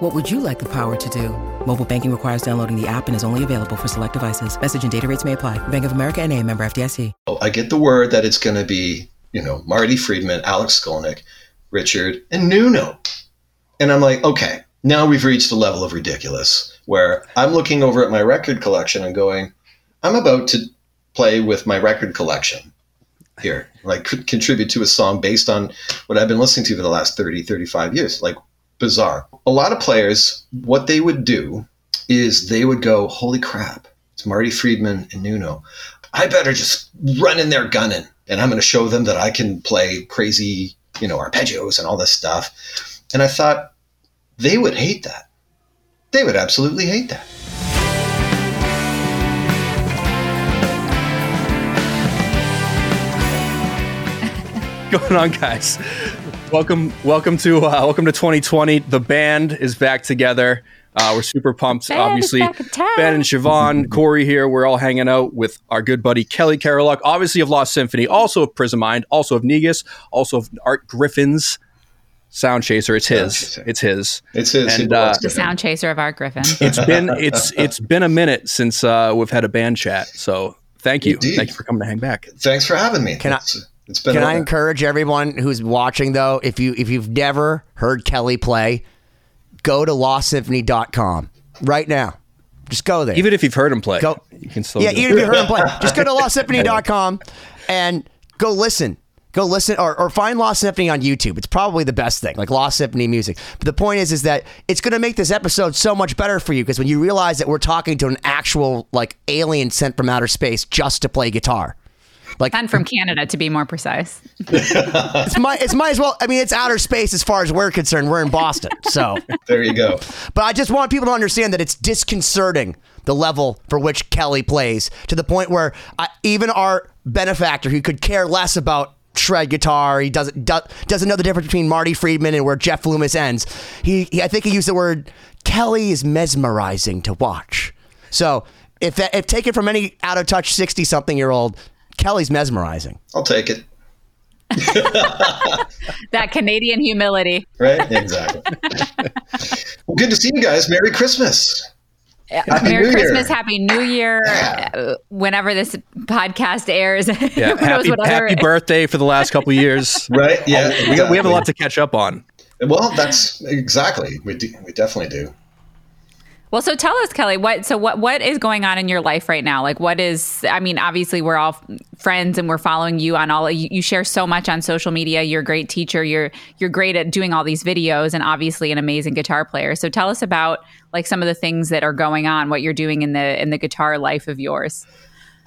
What would you like the power to do? Mobile banking requires downloading the app and is only available for select devices. Message and data rates may apply. Bank of America and a member FDIC. I get the word that it's going to be, you know, Marty Friedman, Alex Skolnick, Richard, and Nuno. And I'm like, okay, now we've reached a level of ridiculous where I'm looking over at my record collection and going, I'm about to play with my record collection here, like contribute to a song based on what I've been listening to for the last 30, 35 years. Like bizarre. A lot of players, what they would do is they would go, holy crap, it's Marty Friedman and Nuno. I better just run in there gunning and I'm going to show them that I can play crazy, you know, arpeggios and all this stuff. And I thought they would hate that. They would absolutely hate that. going on, guys? Welcome, welcome to uh, welcome to 2020. The band is back together. Uh, we're super pumped. Band obviously, is back in town. Ben and Siobhan, Cory here. We're all hanging out with our good buddy Kelly Kereliuk, obviously of Lost Symphony, also of Prismind, also of Negus, also of Art Griffin's Sound Chaser. It's his. It's his. It's his. And, uh, The sound chaser of Art Griffin. It's been it's it's been a minute since uh, we've had a band chat. So thank you, Indeed. thank you for coming to hang back. Thanks for having me. Can I- It's, it's been Can a- I encourage everyone who's watching though, if you if you've never heard Kelly play, go to lostsymphony.com right now. Just go there. Even if you've heard him play, Go- you can still yeah, do it. even if you've heard him play, just go to lostsymphony.com and go listen. Go listen or, or find Lost Symphony on YouTube. It's probably the best thing, like Lost Symphony music. But the point is, is that it's going to make this episode so much better for you because when you realize that we're talking to an actual like alien sent from outer space just to play guitar, like and from Canada, to be more precise. it's might it's might as well. I mean, it's outer space as far as we're concerned. We're in Boston, so. There you go. But I just want people to understand that it's disconcerting the level for which Kelly plays to the point where I, even our benefactor, who could care less about shred guitar, he doesn't do, doesn't know the difference between Marty Friedman and where Jeff Loomis ends. He, he I think he used the word Kelly is mesmerizing to watch. So if that, if taken from any out of touch sixty something year old, Kelly's mesmerizing. I'll take it. That Canadian humility. Right? Exactly. well, good to see you guys. Merry Christmas. Happy Merry New Year. Christmas, Happy New Year. Yeah. Uh, whenever this podcast airs, Yeah, happy, happy birthday for the last couple of years. Right? Yeah. We, got, we have a lot to catch up on. Well, that's exactly. We, do, we definitely do. Well, so tell us, Kelly, what so what what is going on in your life right now? Like, what is? I mean, obviously, we're all friends and we're following you on all. You, you share so much on social media. You're a great teacher. You're you're great at doing all these videos, and obviously, an amazing guitar player. So tell us about like some of the things that are going on, what you're doing in the in the guitar life of yours.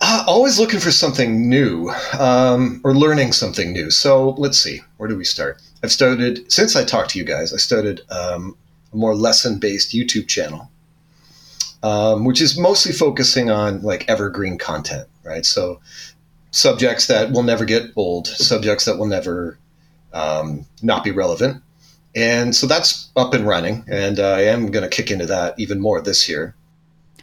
Uh, always looking for something new um, or learning something new. So let's see. Where do we start? I've started, since I talked to you guys, I started um, a more lesson based YouTube channel, um, which is mostly focusing on like evergreen content, right? So subjects that will never get old, subjects that will never um, not be relevant. And so that's up and running. And uh, I am going to kick into that even more this year.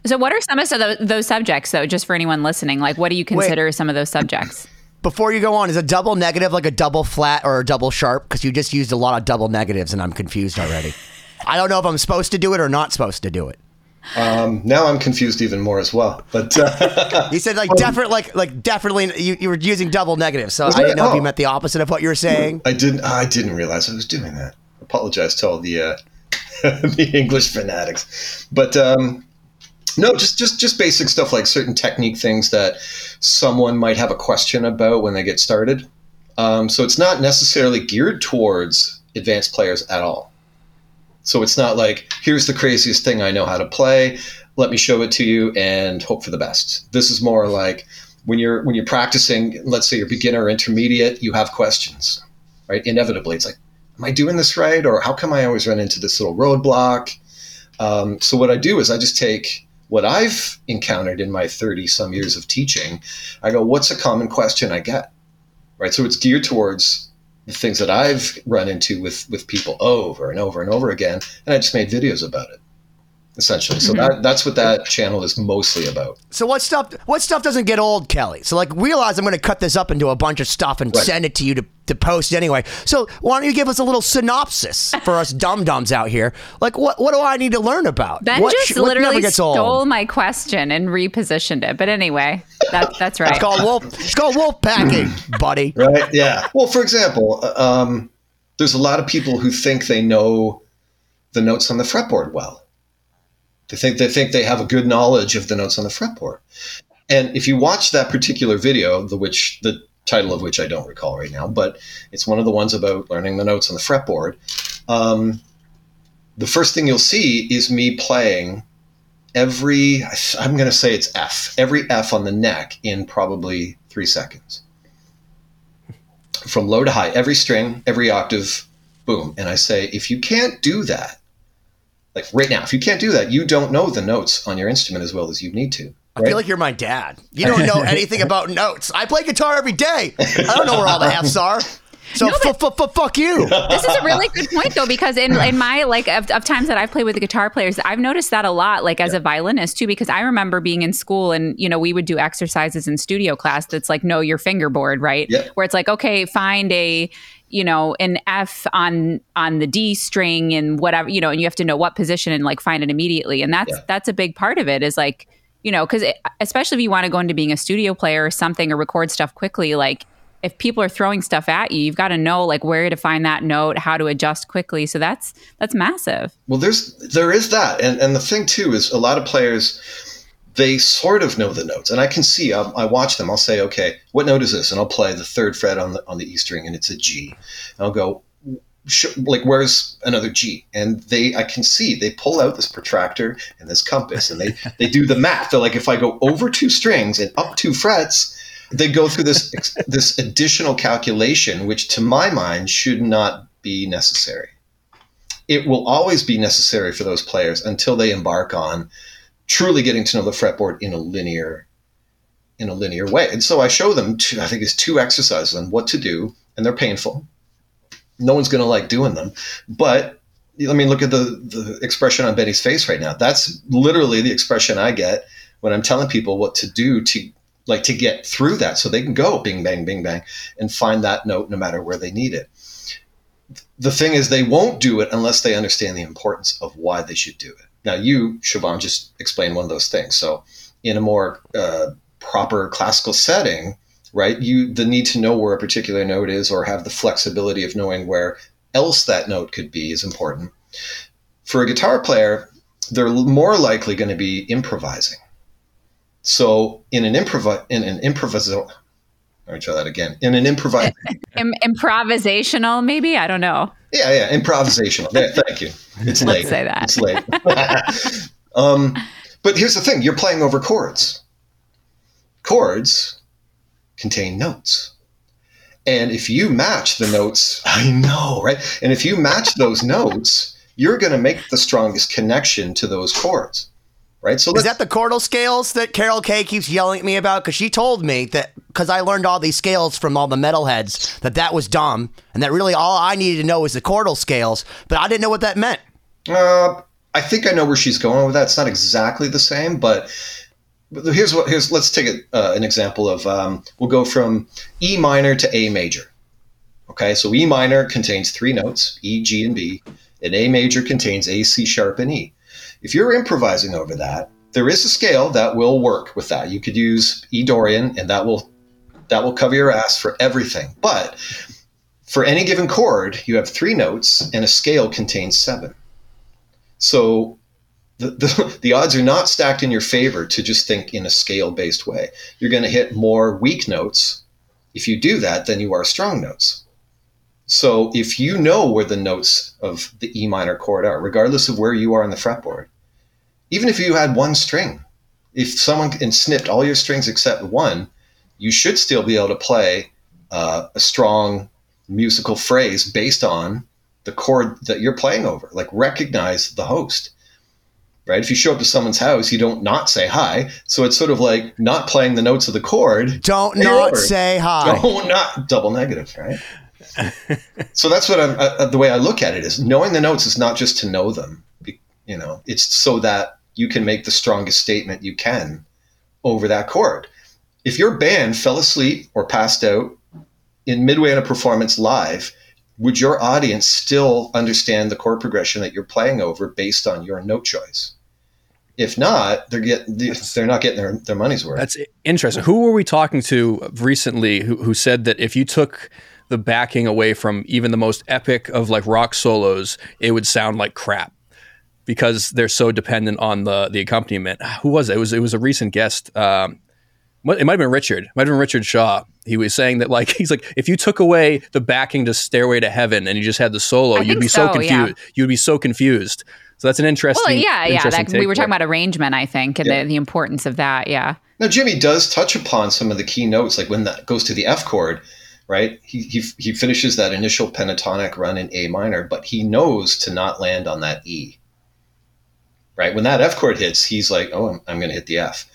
So, what are some of tho- those subjects, though, just for anyone listening? Like, what do you consider some of those subjects? Before you go on, is a double negative like a double flat or a double sharp? Because you just used a lot of double negatives and I'm confused already. I don't know if I'm supposed to do it or not supposed to do it. Um, now I'm confused even more as well. But uh, You said like definitely, like like definitely. You, you were using double negatives, so I didn't know if you Oh. meant the opposite of what you were saying. I didn't. I didn't realize I was doing that. Apologize to all the uh, the English fanatics, but um, no, just just just basic stuff like certain technique things that someone might have a question about when they get started. Um, so it's not necessarily geared towards advanced players at all. So it's not like here's the craziest thing I know how to play. Let me show it to you and hope for the best. This is more like when you're when you're practicing. Let's say you're beginner or intermediate, you have questions right? Inevitably, it's like, am I doing this right? Or how come I always run into this little roadblock? Um, so what I do is I just take what I've encountered in my 30 some years of teaching. I go, what's a common question I get? Right. So it's geared towards the things that I've run into with, with people over and over and over again. And I just made videos about it essentially. So that, that's what that channel is mostly about. So what stuff? What stuff doesn't get old, Kelly? So like, realize I'm going to cut this up into a bunch of stuff and Right. send it to you to, to post anyway. So why don't you give us a little synopsis for us dum dums out here? Like, what what do I need to learn about? Ben what just what never literally gets stole old? my question and repositioned it. But anyway, that, that's right. It's called wolf. It's called wolf packing, buddy. Right. Yeah. Well, for example, uh, um, there's a lot of people who think they know the notes on the fretboard well. They think they think they have a good knowledge of the notes on the fretboard. And if you watch that particular video, the which the title of which I don't recall right now, but it's one of the ones about learning the notes on the fretboard. Um, the first thing you'll see is me playing every I'm going to say it's F, every F on the neck in probably three seconds from low to high, every string, every octave, boom. And I say, if you can't do that, like right now, if you can't do that, you don't know the notes on your instrument as well as you need to. I feel like you're my dad. You don't know anything about notes. I play guitar every day. I don't know where all the F's are. So f- f- f- fuck you. this is a really good point though because in, in my like of, of times that i've played with the guitar players i've noticed that a lot like as a violinist too because i remember being in school and you know we would do exercises in studio class that's like know your fingerboard right Yeah. where it's like okay find a you know an f on on the d string and whatever you know and you have to know what position and like find it immediately and that's Yeah. that's a big part of it is like you know because especially if you want to go into being a studio player or something or record stuff quickly like if people are throwing stuff at you, you've got to know like where to find that note, how to adjust quickly. So that's that's massive. Well, there's there is that, and and the thing too is a lot of players they sort of know the notes, and I can see. I, I watch them. I'll say, okay, what note is this? And I'll play the third fret on the on the E string, and it's a G. And I'll go. Sh- like where's another G? And they, I can see they pull out this protractor and this compass, and they they do the math. They're like, if I go over two strings and up two frets, they go through this this additional calculation, which to my mind should not be necessary it will always be necessary for those players until they embark on truly getting to know the fretboard in a linear in a linear way. And so I show them two, I think it's two exercises on what to do, and they're painful. No one's going to like doing them, but I mean, look at the the expression on Betty's face right now. That's literally the expression I get when I'm telling people what to do to like to get through that, so they can go bing bang bing bang and find that note no matter where they need it the thing is they won't do it unless they understand the importance of why they should do it. Now you, Siobhan, just explained one of those things. So in a more uh, proper classical setting, right, you the need to know where a particular note is or have the flexibility of knowing where else that note could be is important. For a guitar player, they're more likely going to be improvising. So in an improv in an improvisational let me try that again. In an improvise Im- improvisational, maybe I don't know. Yeah, yeah, improvisational. There, thank you. It's late. say that. It's late. um, but here's the thing: you're playing over chords. Chords contain notes, and if you match the notes, I know, right? And if you match those notes, you're going to make the strongest connection to those chords, right? So Is that the chordal scales that Carol Kaye keeps yelling at me about? Because she told me that because I learned all these scales from all the metalheads that that was dumb and that really all I needed to know was the chordal scales, but I didn't know what that meant. Uh, I think I know where she's going with that. It's not exactly the same, but, but here's what here's let's take a, uh, an example of um, we'll go from E minor to A major. Okay, so E minor contains three notes: E, G, and B, and A major contains A, C sharp, and E. If you're improvising over that, there is a scale that will work with that. You could use E Dorian, and that will that will cover your ass for everything. But for any given chord, you have three notes, and a scale contains seven. So the, the, the odds are not stacked in your favor to just think in a scale based way. You're going to hit more weak notes if you do that than you are strong notes. So if you know where the notes of the E minor chord are, regardless of where you are on the fretboard, even if you had one string, if someone and snipped all your strings except one, you should still be able to play uh, a strong musical phrase based on the chord that you're playing over. Like recognize the host. right? If you show up to someone's house, you don't not say hi. So it's sort of like not playing the notes of the chord. Don't not Robert. say hi. Don't not double negative, right? so that's what I'm. Uh, the way I look at it is knowing the notes is not just to know them. You know, it's so that you can make the strongest statement you can over that chord. If your band fell asleep or passed out in midway in a performance live, would your audience still understand the chord progression that you're playing over based on your note choice? If not, they're get they're not getting their, their money's worth. That's interesting. Who were we talking to recently who, who said that if you took the backing away from even the most epic of like rock solos, it would sound like crap because they're so dependent on the the accompaniment. Who was it? It was it was a recent guest. Um, it might have been Richard. It might have been Richard Shaw. He was saying that like he's like if you took away the backing to Stairway to Heaven and you just had the solo, I you'd be so, so, yeah. confused. You'd be so confused. So that's an interesting. Well, yeah, yeah. interesting That, we take were talking about arrangement, I think, and Yeah. the, the importance of that. Yeah. Now, Jimmy does touch upon some of the key notes, like when that goes to the F chord, right? He, he, he finishes that initial pentatonic run in A minor, but he knows to not land on that E, right? When that F chord hits, he's like, oh, I'm, I'm going to hit the F.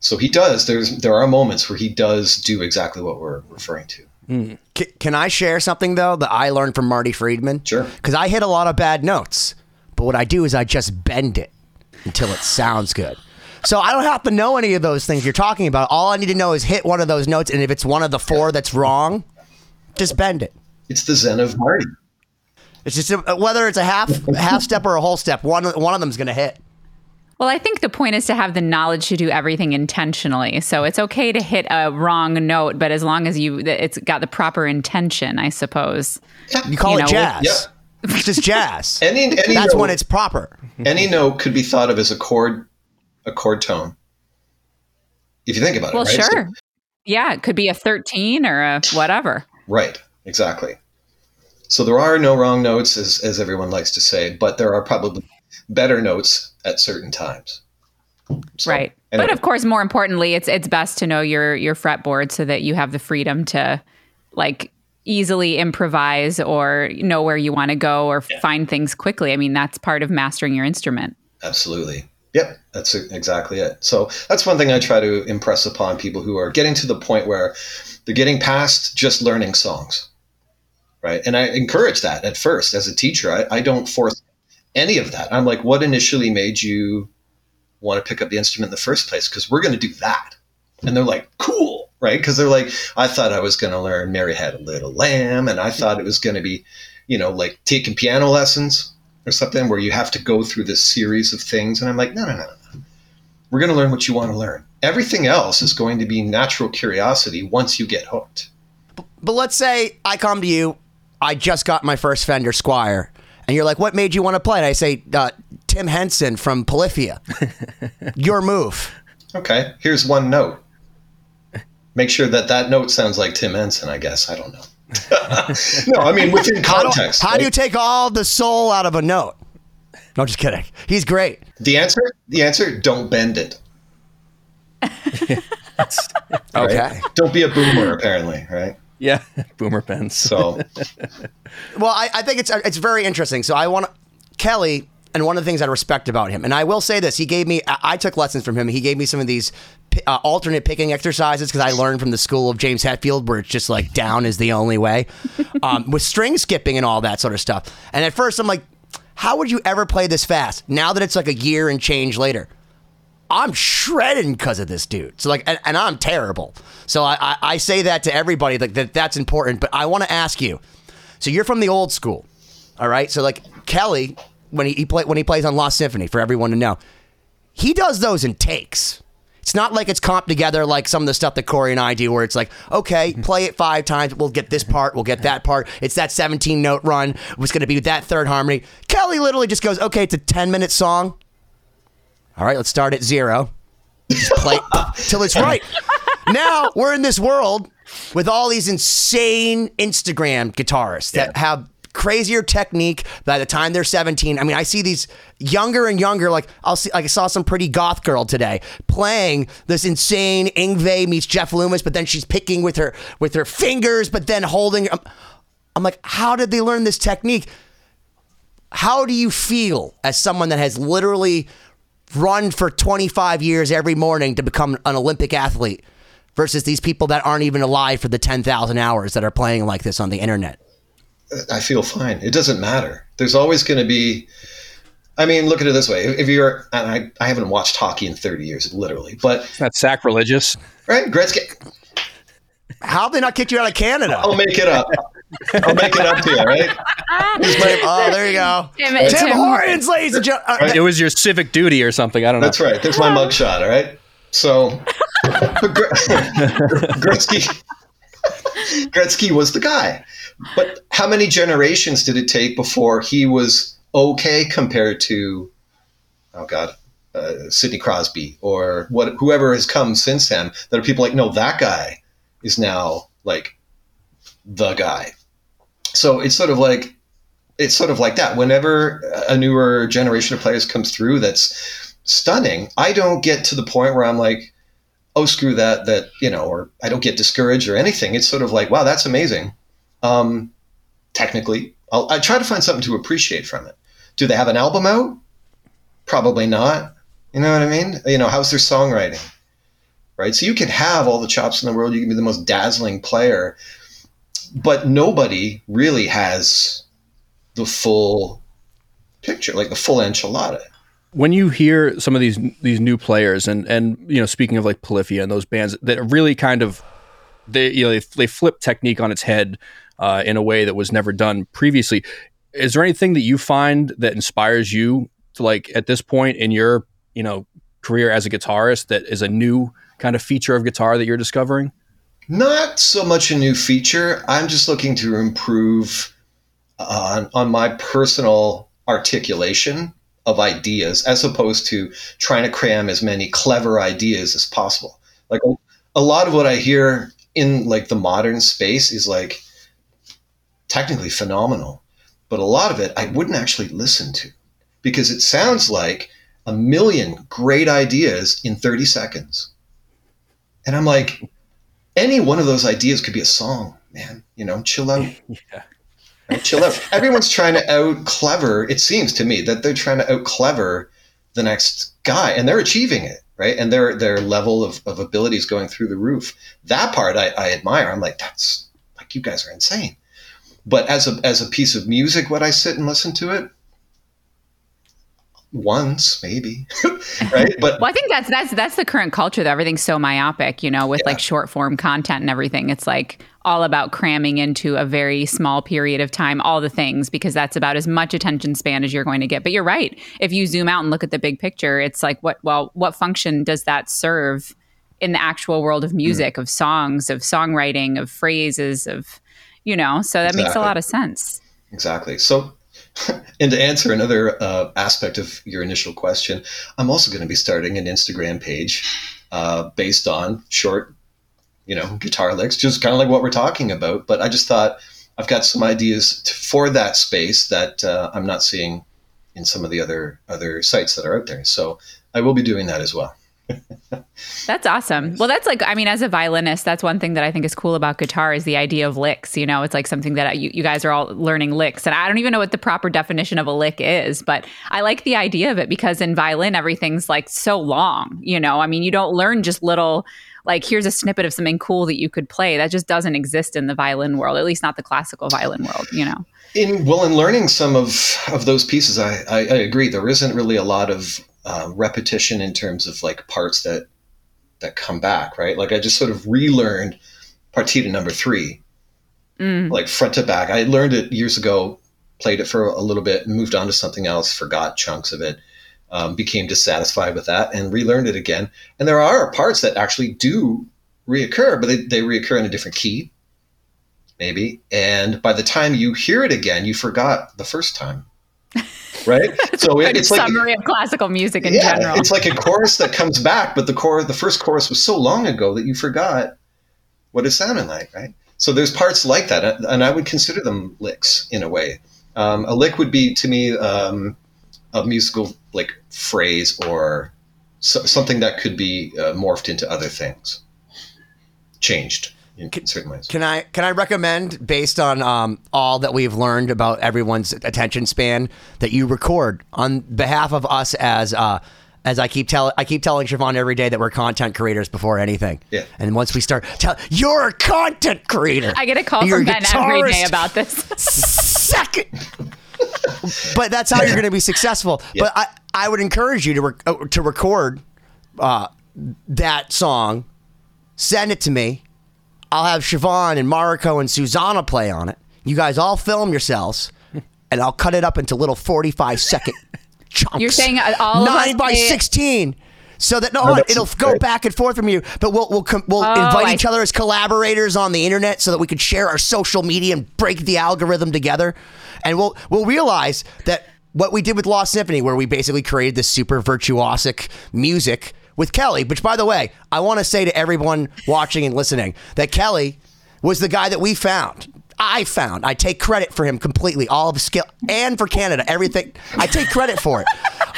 So he does. There's there are moments where he does do exactly what we're referring to. Hmm. C- can I share something though that I learned from Marty Friedman? Sure. Because I hit a lot of bad notes, but what I do is I just bend it until it sounds good. So I don't have to know any of those things you're talking about. All I need to know is hit one of those notes, and if it's one of the four that's wrong, just bend it. It's the Zen of Marty. It's just a, whether it's a half half step or a whole step. One one of them's gonna hit. Well, I think the point is to have the knowledge to do everything intentionally. So it's okay to hit a wrong note, but as long as you it's got the proper intention, I suppose. You call You it know, jazz. Yeah. It's just jazz. Any any That's note, when it's proper. any note could be thought of as a chord a chord tone. If you think about Well, it, right? So- sure. Yeah, it could be a 13 or a whatever. Right, exactly. So there are no wrong notes, as, as everyone likes to say, but there are probably better notes at certain times. So, right. anyway, But of course, more importantly, it's it's best to know your your fretboard so that you have the freedom to like easily improvise or know where you want to go or find things quickly. I mean, that's part of mastering your instrument. absolutely. Yep, that's exactly it. So that's one thing I try to impress upon people who are getting to the point where they're getting past just learning songs. Right. And I encourage that at first as a teacher. I, I don't force any of that. I'm like, what initially made you want to pick up the instrument in the first place? Because we're going to do that. And they're like, cool. Right. Because they're like, I thought I was going to learn Mary Had a Little Lamb. And I thought it was going to be, you know, like taking piano lessons or something where you have to go through this series of things. And I'm like, no, no, no, no. We're going to learn what you want to learn. Everything else is going to be natural curiosity once you get hooked. But let's say I come to you, I just got my first Fender Squier, and you're like, "What made you want to play?" And I say, uh, "Tim Henson from Polyphia." Your move. Okay, here's one note. Make sure that that note sounds like Tim Henson, I guess. I don't know. no, I mean, within How, do, context. how do you take all the soul out of a note? No, just kidding. He's great. the answer? The answer, don't bend it. right? Okay. Don't be a boomer, apparently, right? Yeah, boomer pens. So, Well, I, I think it's it's very interesting. So I want Kelly, and one of the things I respect about him, and I will say this: he gave me, I, I took lessons from him. He gave me some of these uh, alternate picking exercises because I learned from the school of James Hetfield, where it's just like down is the only way, um, with string skipping and all that sort of stuff. And at first, I'm like, how would you ever play this fast? Now that it's like a year and change later. I'm shredding because of this dude. So like, and, and I'm terrible. So I, I, I say that to everybody like that that's important. But I want to ask you. So you're from the old school, all right? So like Kelly, when he, he play when he plays on Lost Symphony, for everyone to know, he does those in takes. It's not like it's comped together like some of the stuff that Cory and I do, where it's like, okay, mm-hmm. play it five times, we'll get this part, we'll get that part. It's that 17 note run. It's going to be that third harmony. Kelly literally just goes, okay, it's a 10 minute song. All right, let's start at zero. Just play till it's right. Now we're in this world with all these insane Instagram guitarists that have crazier technique by the time they're 17. I mean, I see these younger and younger, like I'll see, like I saw some pretty goth girl today playing this insane Yngwie meets Jeff Loomis, but then she's picking with her with her fingers, but then holding. I'm, I'm like, how did they learn this technique? how do you feel as someone that has literally run for 25 years every morning to become an Olympic athlete versus these people that aren't even alive for the 10,000 hours that are playing like this on the internet? I feel fine. It doesn't matter. There's always going to be. I mean, look at it this way: if, if you're, and I, I haven't watched hockey in 30 years, literally, but That's sacrilegious. right, Gretzky. How have they not kicked you out of Canada? I'll make it up. I'll make it up to you, right? Tim- oh, there you go. Tim- Tim, Tim- Hortons, ladies and gentlemen. It was your civic duty or something. I don't know. That's right. There's my mugshot. All right. So Gre- Gretzky, Gretzky was the guy. But how many generations did it take before he was okay compared to, oh God, uh, Sidney Crosby or what? Whoever has come since then? That are people like, no, that guy is now like the guy. So it's sort of like it's sort of like that. Whenever a newer generation of players comes through, that's stunning. I don't get to the point where I'm like, oh, screw that, that, you know, or I don't get discouraged or anything. It's sort of like, wow, that's amazing. Um, technically, I'll, I try to find something to appreciate from it. Do they have an album out? Probably not. You know what I mean? You know, how's their songwriting? Right? So you can have all the chops in the world, you can be the most dazzling player, but nobody really has the full picture, like the full enchilada. when you hear some of these these new players and and you know speaking of like Polyphia and those bands that really kind of they you know they, they flip technique on its head uh, in a way that was never done previously. Is there anything that you find that inspires you to like at this point in your you know career as a guitarist that is a new kind of feature of guitar that you're discovering? Not so much a new feature. I'm just looking to improve on, on my personal articulation of ideas as opposed to trying to cram as many clever ideas as possible. Like a, lot of what I hear in like the modern space is like technically phenomenal, but a lot of it I wouldn't actually listen to because it sounds like a million great ideas in 30 seconds. And I'm like, any one of those ideas could be a song, man. You know, chill out. Yeah. Right? Chill out. Everyone's trying to out clever. It seems to me that they're trying to out clever the next guy, and they're achieving it, right? And their their level of, of ability is going through the roof. That part I, I admire. I'm like, that's like you guys are insane. But as a as a piece of music, would I sit and listen to it? Once, maybe, right? But Well, I think that's that's that's the current culture that everything's so myopic, you know, with Yeah. like short form content and everything. It's like all about cramming into a very small period of time all the things because that's about as much attention span as you're going to get. But you're right. If you zoom out and look at the big picture, it's like what well, what function does that serve in the actual world of hmm. music, of songs, of songwriting, of phrases, of you know, so that makes a lot of sense. Exactly. So, and to answer another uh, aspect of your initial question, I'm also going to be starting an Instagram page uh, based on short, you know, guitar licks, just kind of like what we're talking about. But I just thought I've got some ideas t for that space that uh, I'm not seeing in some of the other other sites that are out there. So I will be doing that as well. That's awesome. Well, that's like, I mean, as a violinist, that's one thing that I think is cool about guitar is the idea of licks. You know, it's like something that you, you guys are all learning licks. And I don't even know what the proper definition of a lick is, but I like the idea of it because in violin, everything's like so long. You know, I mean, you don't learn just little, like, here's a snippet of something cool that you could play. That just doesn't exist in the violin world, at least not the classical violin world, you know? In well, in learning some of of those pieces, I I, I agree. There isn't really a lot of uh, repetition in terms of like parts that that come back, right? Like I just sort of relearned Partita number three, Mm. like front to back. I learned it years ago, played it for a little bit, moved on to something else, forgot chunks of it, um, became dissatisfied with that, and relearned it again. And there are parts that actually do reoccur, but they, they reoccur in a different key, maybe. And by the time you hear it again, you forgot the first time. Right? so it, it's like summary of classical music in yeah, general. it's like a chorus that comes back, but the core the first chorus was so long ago that you forgot what it sounded like, right? So there's parts like that, and I would consider them licks in a way. Um, a lick would be to me um, a musical like phrase or so, something that could be uh, morphed into other things, changed in certain ways. Can I can I recommend, based on um, all that we've learned about everyone's attention span, that you record on behalf of us as uh, As I keep telling, I keep telling Siobhan every day that we're content creators before anything. Yeah. And once we start, tell you're a content creator. I get a call You're from Ben every day about this. second. but that's how you're going to be successful. But I, I would encourage you to rec- uh, to record uh, that song, send it to me. I'll have Siobhan and Mariko and Susanna play on it. You guys all film yourselves, and I'll cut it up into little 45 second chunks. You're saying uh, all of nine by play- 16. So that no, No, it'll go great. back and forth from you, but we'll we'll com- we'll Oh, invite I each other as collaborators on the internet so that we can share our social media and break the algorithm together, and we'll we'll realize that what we did with Lost Symphony, where we basically created this super virtuosic music with Kelly. Which, by the way, I want to say to everyone watching and listening that Kelly was the guy that we found. I found. I take credit for him completely, all of his skill, and for Canada, everything. I take credit for it.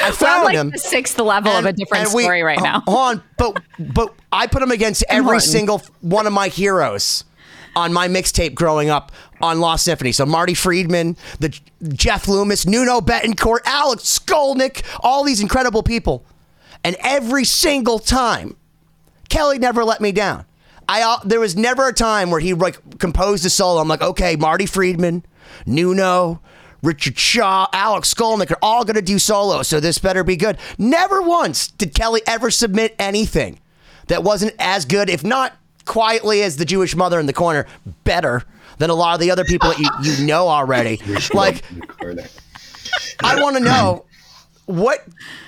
I found like him the sixth level of a different we- story right oh, now. Hold on, but but I put him against every Important. single one of my heroes on my mixtape growing up on Lost Symphony. So Marty Friedman, the Jeff Loomis, Nuno Bettencourt, Alex Skolnick, all these incredible people, and every single time, Kelly never let me down. I uh, there was never a time where he like composed a solo. I'm like, okay, Marty Friedman, Nuno, Richard Shaw, Alex Skolnick are all going to do solo, so this better be good. Never once did Kelly ever submit anything that wasn't as good, if not quietly as the Jewish mother in the corner, better than a lot of the other people that you, you know already. like, I want to know what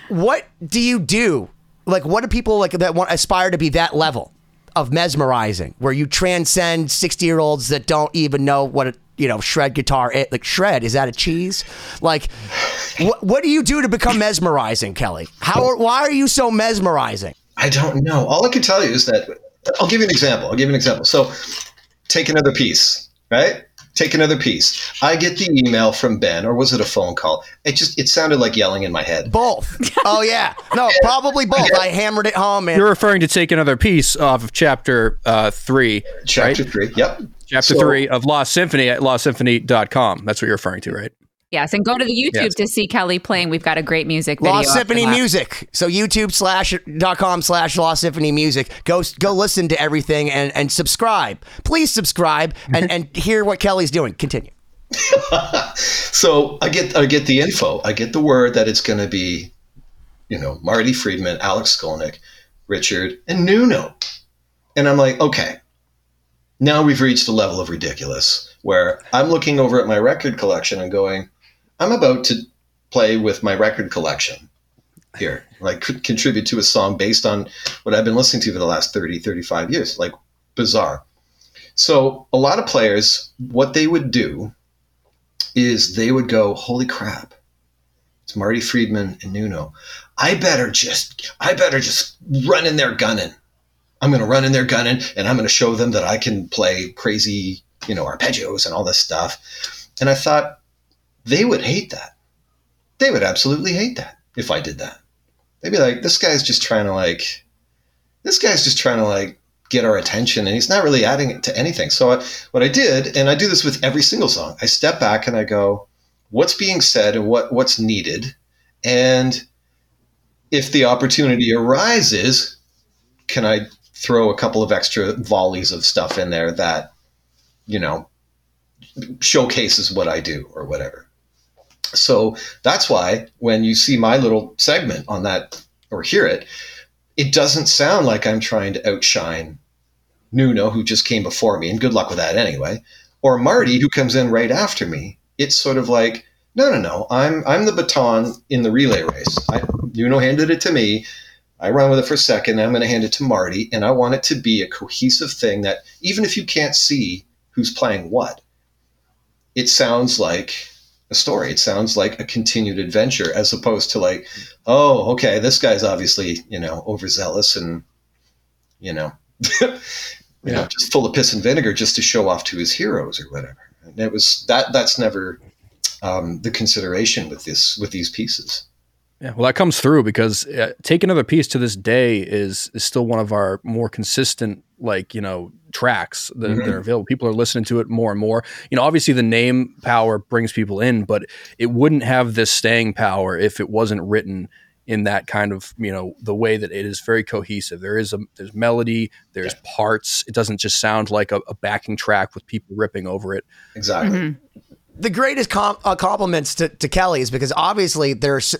what do you do? Like, what do people like that want aspire to be that level of mesmerizing, where you transcend sixty year olds that don't even know what a you know shred guitar is? Like, shred is that a cheese? Like, what what do you do to become mesmerizing, Kelly? How why are you so mesmerizing? I don't know. All I can tell you is that I'll give you an example. I'll give you an example. So, take another piece, right? Take another piece. I get the email from Ben, or was it a phone call? It just it sounded like yelling in my head. Both. Oh yeah, no, probably both. I hammered it home, man. You're referring to take another piece off of chapter uh, three, Chapter right? three. Yep. Chapter So- three of Lost Symphony at lostsymphony.com. That's what you're referring to, right? Yes, and go to the YouTube Yes. to see Kelly playing. We've got a great music video. Lost Symphony. Music. So YouTube slash dot com slash Lost Symphony Music. Go go listen to everything and, and subscribe. Please subscribe and, and hear what Kelly's doing. Continue. So I get I get the info. I get the word that it's going to be, you know, Marty Friedman, Alex Skolnick, Richard, and Nuno, and I'm like, okay, now we've reached a level of ridiculous where I'm looking over at my record collection and going, I'm about to play with my record collection here, like could contribute to a song based on what I've been listening to for the last 30, 35 years. Like bizarre. So a lot of players, what they would do is they would go, holy crap, it's Marty Friedman and Nuno. I better just, I better just run in there gunning. I'm going to run in there gunning and I'm going to show them that I can play crazy, you know, arpeggios and all this stuff. And I thought they would hate that. They would absolutely hate that if I did that. They'd be like, this guy's just trying to like, this guy's just trying to like get our attention and he's not really adding it to anything. So I, what I did, and I do this with every single song, I step back and I go, what's being said and what, what's needed. And if the opportunity arises, can I throw a couple of extra volleys of stuff in there that, you know, showcases what I do or whatever. So that's why when you see my little segment on that or hear it, it doesn't sound like I'm trying to outshine Nuno, who just came before me, and good luck with that anyway, or Marty, who comes in right after me. It's sort of like, no, no, no, I'm I'm the baton in the relay race. I, Nuno handed it to me. I run with it for a second. I'm going to hand it to Marty, and I want it to be a cohesive thing that even if you can't see who's playing what, it sounds like a story. It sounds like a continued adventure as opposed to like, oh, okay, this guy's obviously, you know, overzealous and, you know, you know, just full of piss and vinegar just to show off to his heroes or whatever. And it was that that's never um, the consideration with this with these pieces. Yeah, well, that comes through because uh, take another piece to this day is is still one of our more consistent, like you know, tracks that, that are available. People are listening to it more and more. You know, obviously the name power brings people in, but it wouldn't have this staying power if it wasn't written in that kind of you know the way that it is very cohesive. There is a there's melody, there's parts. It doesn't just sound like a, a backing track with people ripping over it. Exactly. the greatest com- uh, compliments to, to Kelly is because obviously there's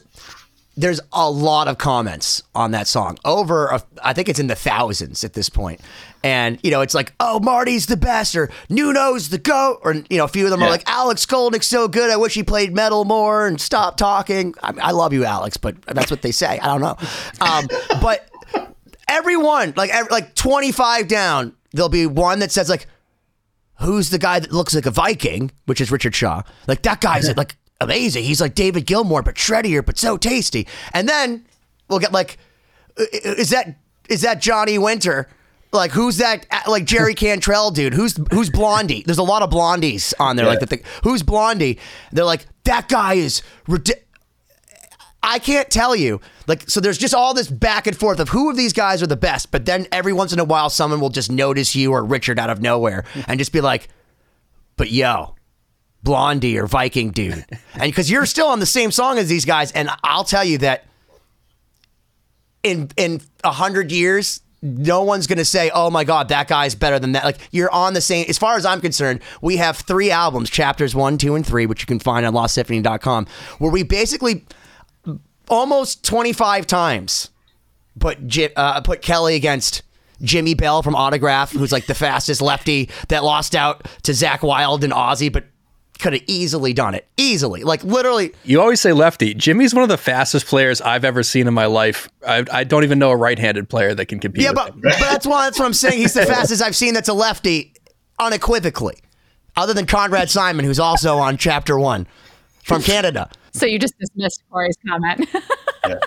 there's a lot of comments on that song over a, I think it's in the thousands at this point. And you know it's like oh Marty's the best or Nuno's the goat or you know a few of them Yeah. are like Alex Skolnick's so good I wish he played metal more and stop talking. I, I love you Alex but that's what they say. I don't know. Um, but everyone like every, like 25 down there'll be one that says like who's the guy that looks like a Viking, which is Richard Shaw. Like that guy's like amazing. He's like David Gilmour, but shreddier, but so tasty. And then we'll get like, is that is that Johnny Winter? Like who's that? Like Jerry Cantrell, dude. Who's who's Blondie? There's a lot of blondies on there. Like the thing. Who's Blondie? They're like that guy is ridiculous. I can't tell you. Like, so there's just all this back and forth of who of these guys are the best. But then every once in a while, someone will just notice you or Richard out of nowhere hmm. and just be like, but yo, Blondie or Viking dude. And because you're still on the same song as these guys. And I'll tell you that in in a hundred years, no one's gonna say, "Oh my God, that guy's better than that." Like you're on the same. As far as I'm concerned, we have three albums, chapters one, two, and three, which you can find on LostSymphony.com, where we basically almost 25 times put uh, put Kelly against Jimi Bell from Autograph, who's like the fastest lefty that lost out to Zakk Wylde and Ozzy, but could have easily done it. Easily, like literally. You always say lefty. Jimi's one of the fastest players I've ever seen in my life. I, I don't even know a right-handed player that can compete. Yeah, with but, him. but that's why that's what I'm saying. He's the fastest I've seen that's a lefty, unequivocally. Other than Conrad Simon, who's also on chapter one from Canada. So you just dismissed Cory's comment.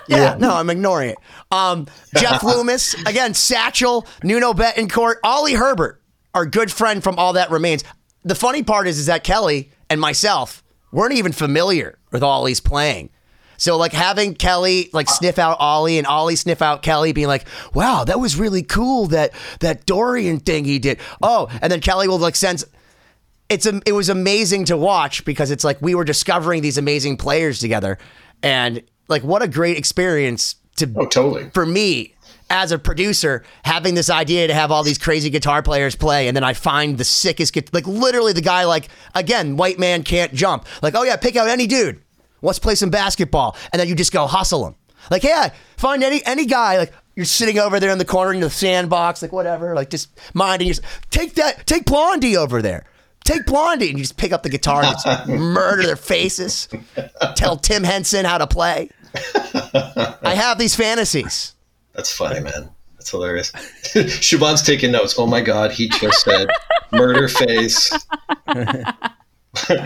Yeah, no, I'm ignoring it. Um, Jeff Loomis, again, Satchel, Nuno Bettencourt, Oli Herbert, our good friend from All That Remains. The funny part is, is that Kelly and myself weren't even familiar with Oli's playing. So like having Kelly like sniff out Oli and Oli sniff out Kelly, being like, "Wow, that was really cool that that Dorian thing he did." Oh, and then Kelly will like sense. it's a, it was amazing to watch because it's like we were discovering these amazing players together and like what a great experience to Oh, totally. for me as a producer having this idea to have all these crazy guitar players play and then I find the sickest like literally the guy like again white man can't jump. Like oh yeah pick out any dude. Let's play some basketball. And then you just go hustle him. Like yeah find any any guy like you're sitting over there in the corner in the sandbox like whatever like just minding your take that take Blondie over there. Take Blondie and you just pick up the guitar and just murder their faces. Tell Tim Henson how to play. I have these fantasies That's funny, man. That's hilarious. Siobhan's taking notes. Oh my God, he just said murder face.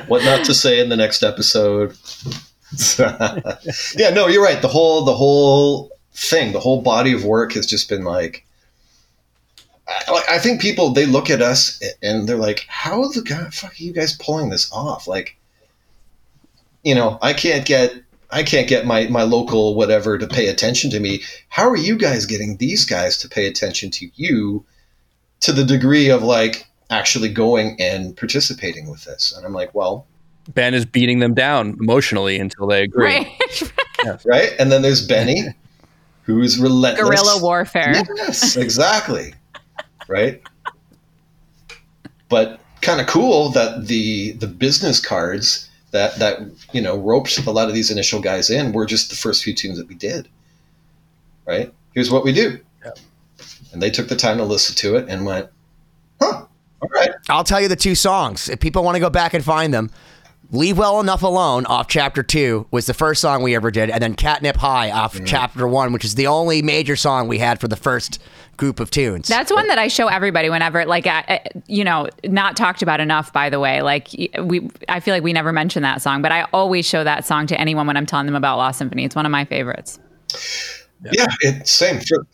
what not to say in the next episode. yeah, no, you're right. The whole the whole thing, the whole body of work has just been like I, I think people they look at us and they're like, "How the god fuck are you guys pulling this off?" Like, you know, I can't get I can't get my my local whatever to pay attention to me. How are you guys getting these guys to pay attention to you to the degree of like actually going and participating with this? And I'm like, well, Ben is beating them down emotionally until they agree. right. right? And then there's Benny, who's relentless. Guerrilla warfare. Yes, exactly. right? But kind of cool that the the business cards that that you know roped a lot of these initial guys in were just the first few tunes that we did. Right? Here's what we do. And they took the time to listen to it and went, "Huh, all right." I'll tell you the two songs. If people want to go back and find them, Leave Well Enough Alone off chapter two was the first song we ever did, and then Catnip High off chapter one, which is the only major song we had for the first group of tunes. That's one that I show everybody whenever, like, I, I- you know, not talked about enough. By the way, like we, I feel like we never mention that song, but I always show that song to anyone when I'm telling them about Lost Symphony. It's one of my favorites. Yeah, it, same. Sure.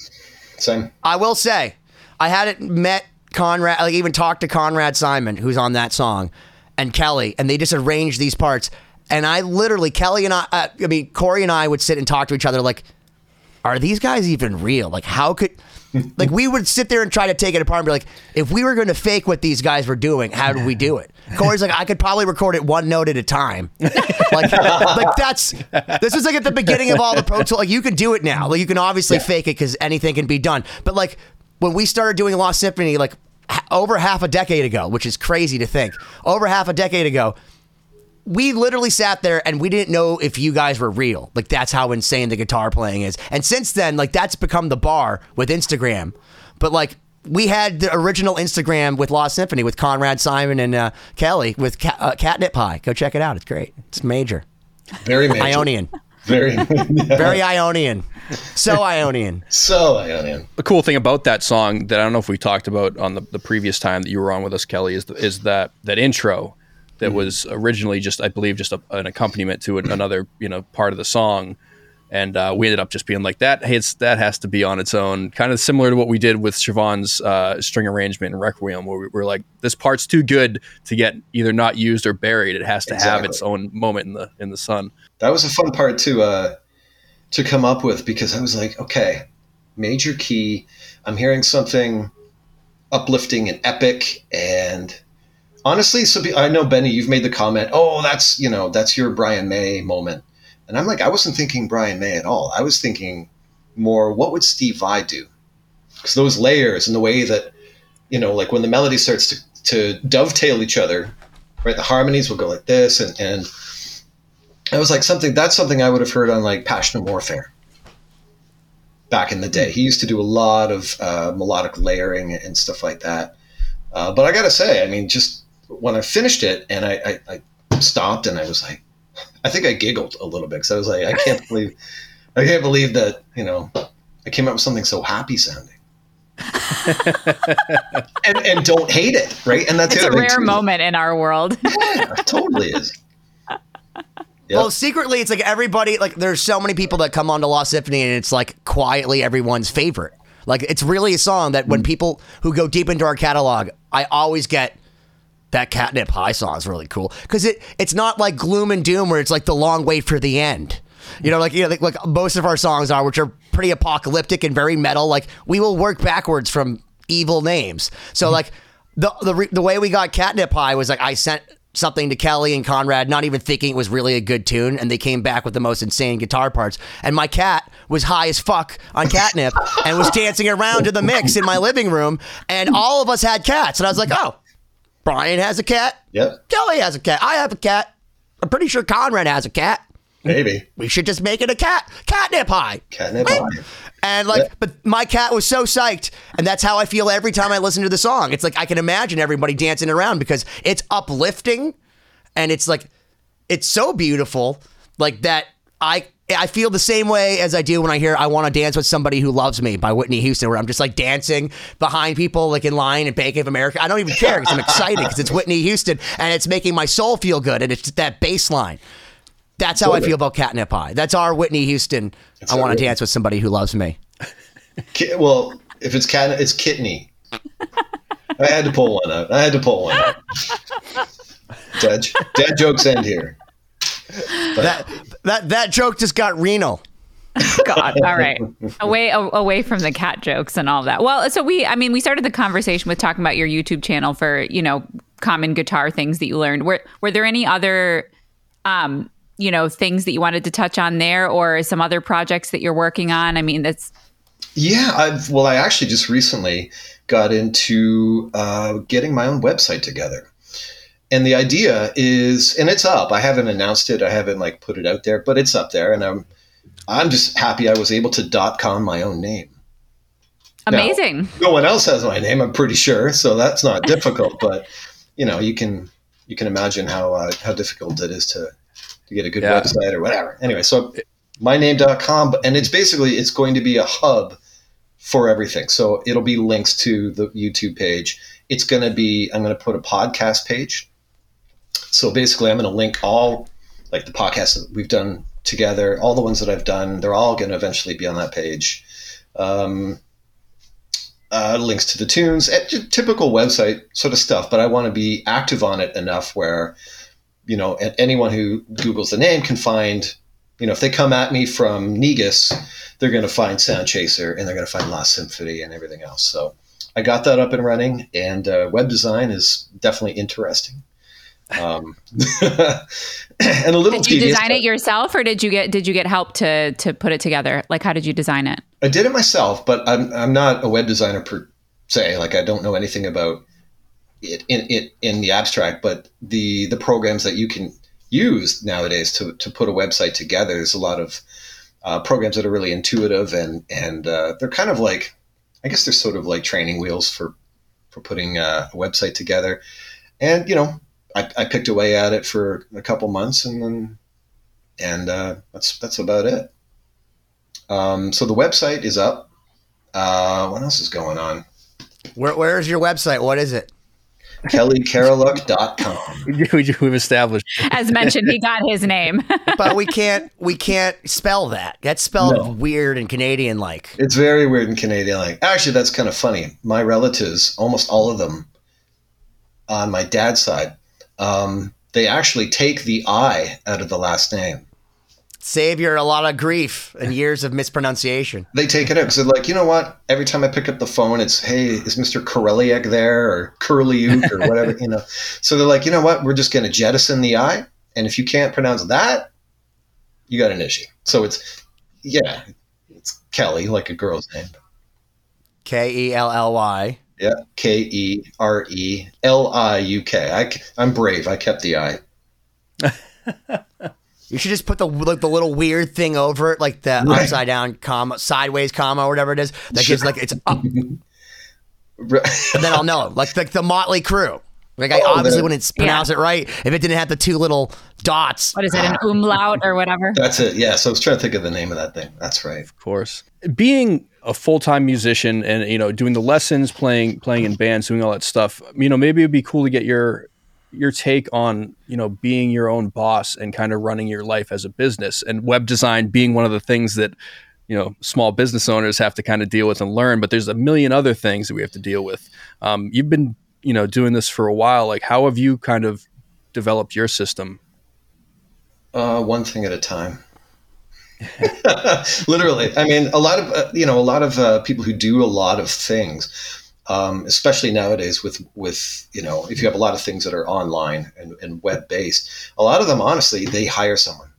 Same. I will say, I hadn't met Conrad, like even talked to Conrad Simon, who's on that song, and Kelly, and they just arranged these parts. And I literally, Kelly and I, uh, I mean, Cory and I would sit and talk to each other like, are these guys even real? Like, how could, like, we would sit there and try to take it apart and be like, if we were going to fake what these guys were doing, how did we do it? Cory's like, I could probably record it one note at a time. like, like that's, this was like at the beginning of all the Pro Tool. Like, you can do it now. Like, you can obviously fake it because anything can be done. But like, when we started doing Lost Symphony, like, over half a decade ago, which is crazy to think, over half a decade ago, we literally sat there and we didn't know if you guys were real. Like that's how insane the guitar playing is. And since then, like that's become the bar with Instagram. But like we had the original Instagram with Lost Symphony with Conrad Simon and uh, Kelly with Ca- uh, Catnip Pie. Go check it out. It's great. It's major. Very major. Ionian. Very, Very Ionian. So Ionian. so Ionian. the cool thing about that song that I don't know if we talked about on the, the previous time that you were on with us, Kelly, is is that that intro that mm-hmm. was originally just I believe just a, an accompaniment to an, another you know part of the song, and uh, we ended up just being like that. Hey, it's that has to be on its own, kind of similar to what we did with Siobhan's uh, string arrangement in Requiem, where we were like, this part's too good to get either not used or buried. It has to have its own moment in the in the sun. That was a fun part to uh, to come up with because I was like, okay, major key. I'm hearing something uplifting and epic, and honestly, so be, I know Benny, you've made the comment, oh, that's you know that's your Brian May moment, and I'm like, I wasn't thinking Brian May at all. I was thinking more, what would Steve Vai do? Because those layers and the way that you know, like when the melody starts to to dovetail each other, right? The harmonies will go like this, and and it was like something that's something I would have heard on like Passion and Warfare back in the day. He used to do a lot of uh, melodic layering and stuff like that. Uh, but I gotta say, I mean, just when I finished it and I, I, I stopped and I was like, I think I giggled a little bit because I was like, I can't believe, I can't believe that you know, I came up with something so happy sounding. and, and don't hate it, right? And that's It's the a rare too. moment in our world. Yeah, it totally is. Yep. Well, secretly, it's like everybody, like, there's so many people that come onto Lost Symphony and it's like quietly everyone's favorite. Like, it's really a song that when mm. people who go deep into our catalog, I always get that Catnip High song is really cool because it it's not like gloom and doom where it's like the long wait for the end. You know, like you know, like, like most of our songs are, which are pretty apocalyptic and very metal. Like we will work backwards from evil names. So like the the the way we got Catnip High was like I sent something to Kelly and Conrad, not even thinking it was really a good tune, and they came back with the most insane guitar parts. And my cat was high as fuck on catnip and was dancing around to the mix in my living room, and all of us had cats, and I was like, oh. Brian has a cat. Yep. Kelly has a cat. I have a cat. I'm pretty sure Conrad has a cat. Maybe. We should just make it a cat catnip high. Catnip High. And like, Yeah. but my cat was so psyched, and that's how I feel every time I listen to the song. It's like I can imagine everybody dancing around because it's uplifting, and it's like, it's so beautiful, like that. I I feel the same way as I do when I hear "I Want to Dance with Somebody Who Loves Me" by Whitney Houston, where I'm just like dancing behind people like in line at Bank of America. I don't even care because I'm excited because it's Whitney Houston and it's making my soul feel good, and it's that bass line. That's how I feel about Catnip High. That's our Whitney Houston. I want to dance with somebody who loves me. Well, if it's cat, it's Kitney. I had to pull one out. I had to pull one out. Dad, dad jokes end here. That that that joke just got renal. God. All right. Away away from the cat jokes and all that. Well, so we I mean, we started the conversation with talking about your YouTube channel for, you know, common guitar things that you learned. Were were there any other um, you know, things that you wanted to touch on there or some other projects that you're working on? I mean, that's Yeah, I've well, I actually just recently got into uh, getting my own website together, and the idea is, and it's up. I haven't announced it. I haven't like put it out there, but it's up there, and I'm I'm just happy I was able to dot com my own name. Now, amazing. no one else has my name, I'm pretty sure, so that's not difficult. But you know, you can you can imagine how uh, how difficult it is to to get a good Yeah. website or whatever. Anyway, so myname.com, but- and it's basically it's going to be a hub for everything. So it'll be links to the YouTube page. It's going to be I'm going to put a podcast page. So basically, I'm going to link all like the podcasts that we've done together, all the ones that I've done. They're all going to eventually be on that page. Um, uh, links to the tunes, eh, typical website sort of stuff. But I want to be active on it enough where, you know, anyone who Googles the name can find, you know, if they come at me from Negus, they're going to find Sound Chaser and they're going to find Lost Symphony and everything else. So I got that up and running, and uh, web design is definitely interesting. Um, and a little Did you tedious, design it yourself, or did you get did you get help to to put it together? Like, how did you design it? I did it myself, but I'm I'm not a web designer per se. Like I don't know anything about it in it in the abstract, but the the programs that you can use nowadays to to put a website together. There's a lot of uh, programs that are really intuitive and and uh, they're kind of like I guess they're sort of like training wheels for for putting uh, a website together. And you know, I, I picked away at it for a couple months, and then and uh, that's that's about it. Um, so the website is up. Uh, what else is going on? Where, where's your website? What is it? KellyKereliuk.com. We've established. As mentioned, he got his name. But we can't we can't spell that. That's spelled No. weird and Canadian like. It's very weird and Canadian. Like, actually, that's kind of funny. My relatives, almost all of them, on my dad's side, um, they actually take the I out of the last name. Save you a lot of grief and years of mispronunciation. They take it out because they're like, you know what? Every time I pick up the phone, it's, hey, is Mr. Koreliak there or Kurliuk or whatever, you know? So they're like, you know what? We're just going to jettison the I. And if you can't pronounce that, you got an issue. So it's, yeah, it's Kelly, like a girl's name. K E L L Y. Yeah, K E R E L I U K. I'm brave. I kept the I. You should just put the like the little weird thing over it, like the Right. upside down comma, sideways comma, or whatever it is. That gives like it's up, and then I'll know. Like like the Motley Crue. Like I Oh, obviously wouldn't pronounce it right if it didn't have the two little dots. what is it, an umlaut or whatever? That's it. Yeah. So I was trying to think of the name of that thing. That's right. Of course. Being a full-time musician and you know doing the lessons, playing playing in bands, doing all that stuff. You know, maybe it'd be cool to get your your take on you know being your own boss and kind of running your life as a business and web design being one of the things that you know small business owners have to kind of deal with and learn but there's a million other things that we have to deal with um, you've been you know doing this for a while like how have you kind of developed your system Uh, one thing at a time. Literally. I mean, a lot of, uh, you know, a lot of uh, people who do a lot of things, um, especially nowadays with, with, you know, if you have a lot of things that are online and, and web based, a lot of them, honestly, they hire someone.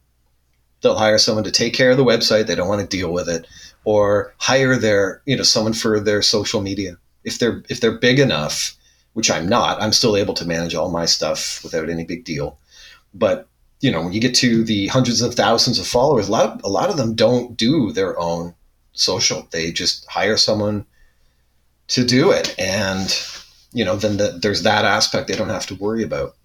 They'll hire someone to take care of the website. They don't want to deal with it or hire their, you know, someone for their social media. If they're, if they're big enough, which I'm not, I'm still able to manage all my stuff without any big deal. But you know, when you get to the hundreds of thousands of followers, a lot of, a lot of them don't do their own social. They just hire someone to do it, and you know, then the, there's that aspect they don't have to worry about.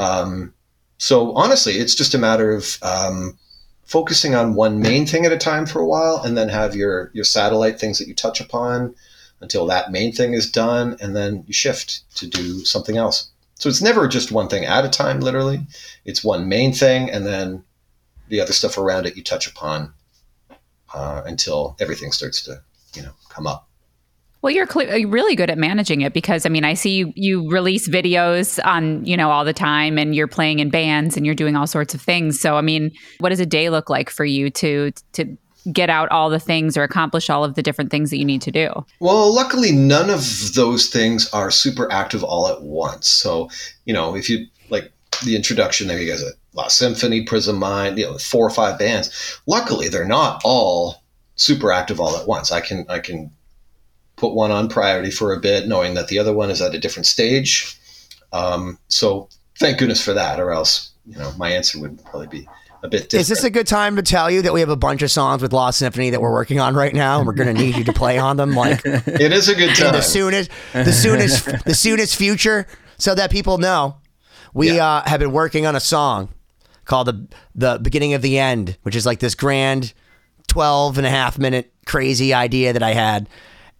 Um, so honestly, it's just a matter of um, focusing on one main thing at a time for a while, and then have your your satellite things that you touch upon until that main thing is done, and then you shift to do something else. So it's never just one thing at a time, literally. It's one main thing, and then the other stuff around it you touch upon uh, until everything starts to, you know, come up. Well, you're cle you're really good at managing it because I mean, I see you you release videos on you know all the time, and you're playing in bands and you're doing all sorts of things. So, I mean, what does a day look like for you to to get out all the things or accomplish all of the different things that you need to do? Well, luckily, none of those things are super active all at once. So, you know, if you like the introduction there, you guys at Lost Symphony, Prismind, you know, four or five bands. Luckily, they're not all super active all at once. I can I can put one on priority for a bit, knowing that the other one is at a different stage. Um, so, thank goodness for that, or else, you know, my answer would probably be a bit different. Is this a good time to tell you that we have a bunch of songs with Lost Symphony that we're working on right now, and we're going to need you to play on them like it is a good time. the soonest, the soonest, the soonest future, so that people know we Yeah. uh, have been working on a song called the the beginning of the end, which is like this grand 12 and a half minute crazy idea that I had,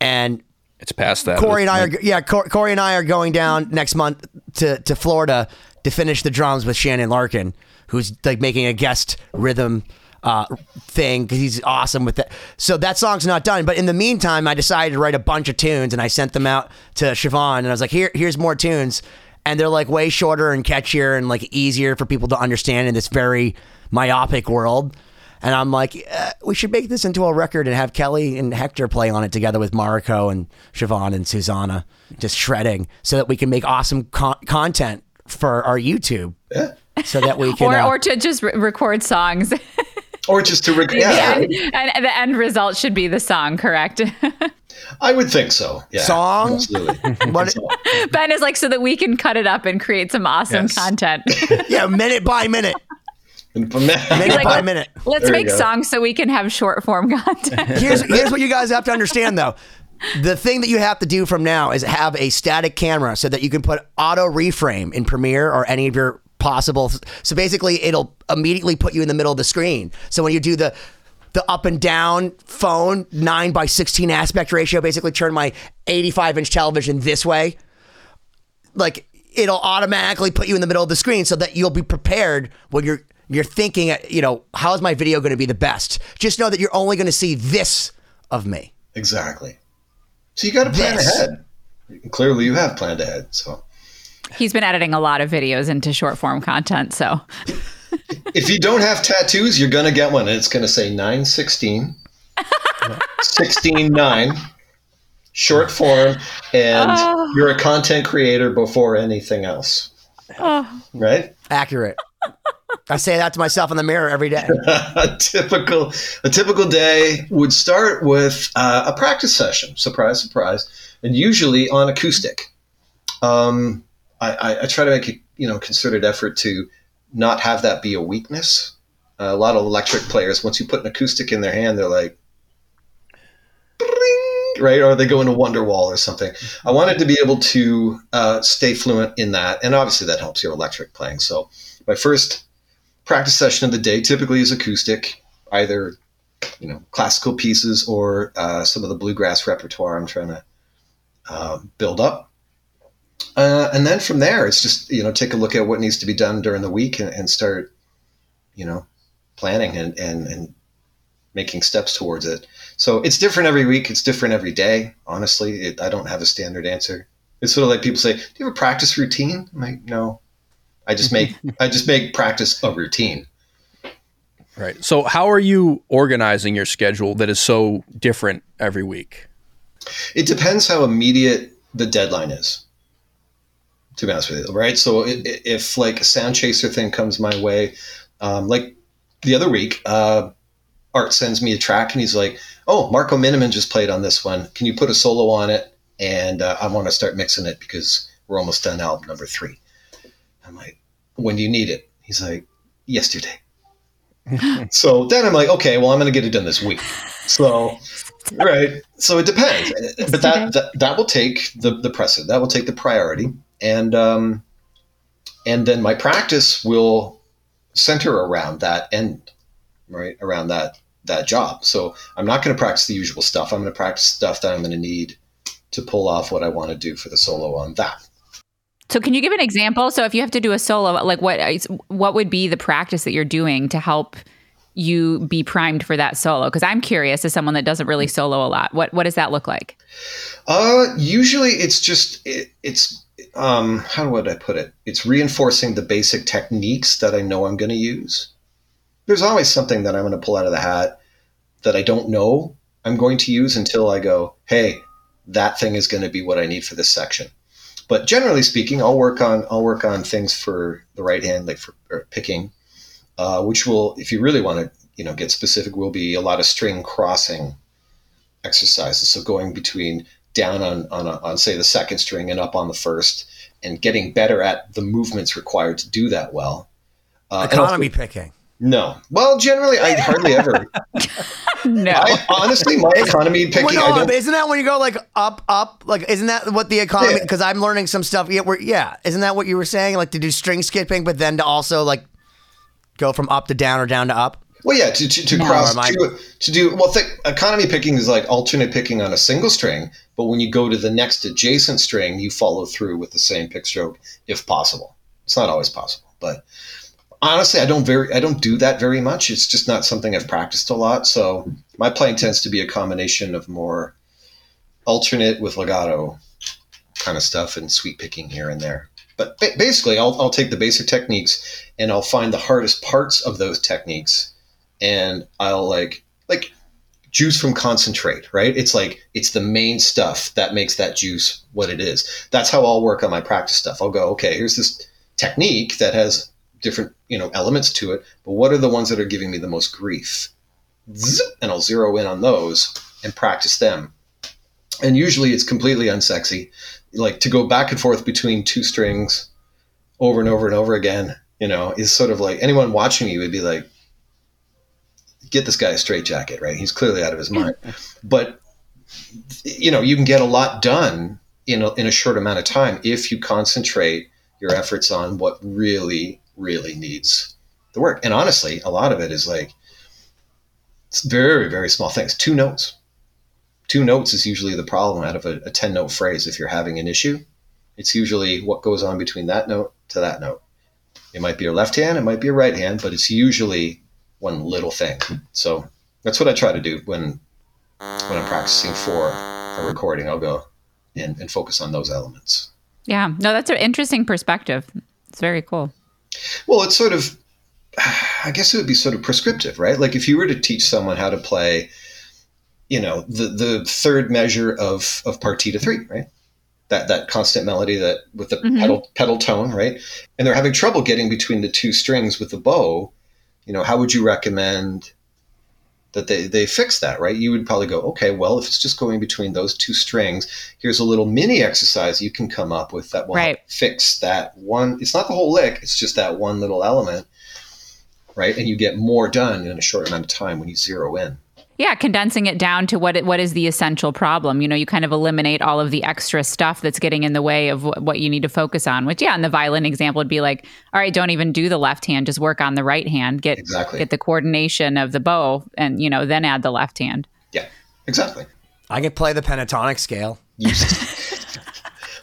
and it's past that Cory and I are yeah Cory and I are going down next month to to Florida to finish the drums with Shannon Larkin, who's like making a guest rhythm uh, thing because he's awesome with that. So that song's not done, but in the meantime, I decided to write a bunch of tunes and I sent them out to Siobhan and I was like, here here's more tunes, and they're like way shorter and catchier and like easier for people to understand in this very myopic world. And I'm like, uh, we should make this into a record and have Kelly and Hector play on it together with Mariko and Siobhan and Susanna, just shredding, so that we can make awesome con- content for our YouTube. Yeah. So that we can. or, uh, or to just re- record songs. Or just to record The yeah, end- and the end result should be the song, correct? I would think so. Yeah, Song? absolutely. ben is like, so that we can cut it up and create some awesome Yes. content. yeah, minute by minute, minute Like, by let- minute. Let's There make songs so we can have short form content. here's here's what you guys have to understand though. The thing that you have to do from now is have a static camera so that you can put auto reframe in Premiere or any of your possible. So basically, it'll immediately put you in the middle of the screen. So when you do the the up and down phone nine by sixteen aspect ratio, basically turn my eighty five inch television this way. Like it'll automatically put you in the middle of the screen so that you'll be prepared when you're you're thinking, you know, how is my video going to be the best? Just know that you're only going to see this of me. exactly. So you got to plan This. ahead. Clearly, you have planned ahead. So He's been editing a lot of videos into short form content. So if you don't have tattoos, you're gonna get one, and it's gonna say nine sixteen, sixteen nine, short form, and Oh. you're a content creator before anything else. Oh. Right? Accurate. I say that to myself in the mirror every day. a typical a typical day would start with uh, a practice session. Surprise, surprise, and usually on acoustic. Um, I, I, I try to make a you know concerted effort to not have that be a weakness. Uh, a lot of electric players, once you put an acoustic in their hand, they're like, right, or they go into Wonderwall or something. I wanted to be able to uh, stay fluent in that, and obviously that helps your electric playing. So my first practice session of the day typically is acoustic, either you know classical pieces or uh, some of the bluegrass repertoire I'm trying to uh, build up. Uh, and then from there, it's just you know take a look at what needs to be done during the week and, and start you know planning and, and and making steps towards it. So it's different every week. It's different every day. Honestly, it, I don't have a standard answer. It's sort of like people say, "Do you have a practice routine?" I'm like, "No, I just make I just make practice a routine." Right. So, how are you organizing your schedule that is so different every week? It depends how immediate the deadline is. To be honest with you, right? So i- i- if like a sound chaser thing comes my way, um, like the other week, uh, Art sends me a track and he's like, "Oh, Marco Minnemann just played on this one. Can you put a solo on it?" And uh, I want to start mixing it because we're almost done album number three. I'm like, "When do you need it?" He's like, "Yesterday." so then I'm like, "Okay, well, I'm going to get it done this week." So right so it depends but that, that that will take the the precedent that will take the priority and um and then my practice will center around that end right around that that job so i'm not going to practice the usual stuff i'm going to practice stuff that i'm going to need to pull off what i want to do for the solo on that So can you give an example? So if you have to do a solo, like what what would be the practice that you're doing to help you be primed for that solo? Because I'm curious as someone that doesn't really solo a lot. What what does that look like? Uh, usually it's just it, it's um how would I put it? It's reinforcing the basic techniques that I know I'm going to use. There's always something that I'm going to pull out of the hat that I don't know I'm going to use until I go, hey, that thing is going to be what I need for this section. But generally speaking, I'll work on I'll work on things for the right hand, like for picking, uh, which will, if you really want to, you know, get specific, will be a lot of string crossing exercises. So going between down on on, a, on say the second string and up on the first, and getting better at the movements required to do that well. Uh, Economy also- picking. no. Well, generally, I hardly ever. No. I, honestly, my economy picking. Well, I don't, isn't that when you go like up, up? Like, isn't that what the economy? Yeah. Because I'm learning some stuff. Yeah, where, yeah, isn't that what you were saying? Like to do string skipping, but then to also like go from up to down or down to up. Well, yeah, to, to, to No. cross I- to, to do well. Th- economy picking is like alternate picking on a single string, but when you go to the next adjacent string, you follow through with the same pick stroke if possible. It's not always possible, but honestly, I don't very I don't do that very much. It's just not something I've practiced a lot. So my playing tends to be a combination of more alternate with legato kind of stuff and sweep picking here and there. But ba- basically, I'll, I'll take the basic techniques and I'll find the hardest parts of those techniques and I'll like like juice from concentrate, right? It's like it's the main stuff that makes that juice what it is. That's how I'll work on my practice stuff. I'll go, okay, here's this technique that has different, you know, elements to it, but what are the ones that are giving me the most grief? And I'll zero in on those and practice them. And usually it's completely unsexy. Like to go back and forth between two strings over and over and over again, you know, is sort of like anyone watching me would be like, get this guy a straight jacket, right? He's clearly out of his mind. but you know, you can get a lot done in a, in a short amount of time if you concentrate your efforts on what really, really needs the work. And honestly, a lot of it is like it's very, very small things. Two notes. Two notes is usually the problem out of a, a 10 note phrase if you're having an issue. It's usually what goes on between that note to that note. It might be your left hand, it might be your right hand, but it's usually one little thing. So that's what I try to do when when I'm practicing for a recording. I'll go and, and focus on those elements. Yeah, no, that's an interesting perspective. It's very cool. Well, it's sort of, I guess it would be sort of prescriptive, right? Like if you were to teach someone how to play, you know, the the third measure of of partita three, right? That that constant melody that with the mm-hmm. pedal pedal tone, right? And they're having trouble getting between the two strings with the bow you know, how would you recommend that they, they fix that, right? You would probably go, okay, well, if it's just going between those two strings, here's a little mini exercise you can come up with that will right. fix that one. It's not the whole lick, it's just that one little element, right? And you get more done in a short amount of time when you zero in. Yeah, condensing it down to what it, what is the essential problem. You know, you kind of eliminate all of the extra stuff that's getting in the way of w- what you need to focus on. Which, yeah, in the violin example, would be like, all right, don't even do the left hand, just work on the right hand. Get exactly. get the coordination of the bow, and you know, then add the left hand. Yeah, exactly. I can play the pentatonic scale.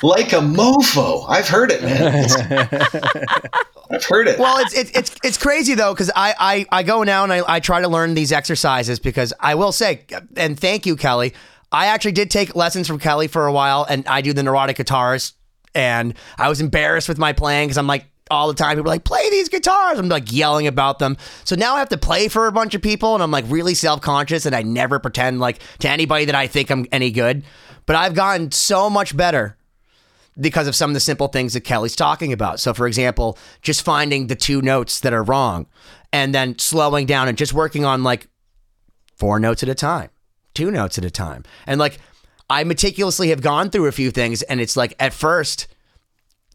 like a mofo. I've heard it, man. I've heard it. Well, it's it's it's, it's crazy though because I, I I go now and I, I try to learn these exercises because I will say and thank you Kelly. I actually did take lessons from Kelly for a while and I do the neurotic guitars and I was embarrassed with my playing because I'm like all the time people are like play these guitars i'm like yelling about them so now i have to play for a bunch of people and i'm like really self-conscious and i never pretend like to anybody that i think i'm any good but i've gotten so much better because of some of the simple things that Kelly's talking about. So, for example, just finding the two notes that are wrong and then slowing down and just working on like four notes at a time, two notes at a time. And like, I meticulously have gone through a few things, and it's like at first,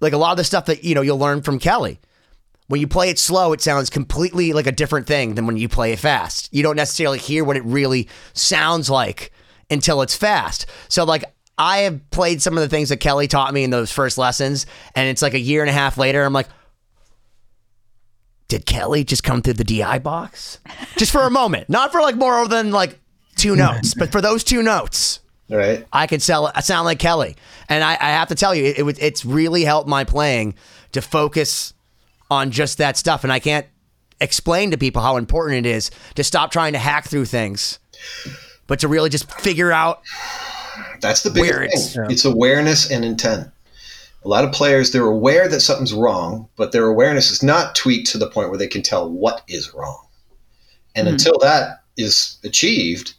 like a lot of the stuff that you know you'll learn from Kelly. When you play it slow, it sounds completely like a different thing than when you play it fast. You don't necessarily hear what it really sounds like until it's fast. So like I have played some of the things that Kelly taught me in those first lessons, and it's like a year and a half later, I'm like, did Kelly just come through the DI box? Just for a moment, not for like more than like two notes, but for those two notes. Right. I could sell. I sound like Kelly, and I, I have to tell you, it, it, it's really helped my playing to focus on just that stuff. And I can't explain to people how important it is to stop trying to hack through things, but to really just figure out that's the big thing. Yeah. It's awareness and intent. A lot of players, they're aware that something's wrong, but their awareness is not tweaked to the point where they can tell what is wrong. And mm-hmm. until that is achieved,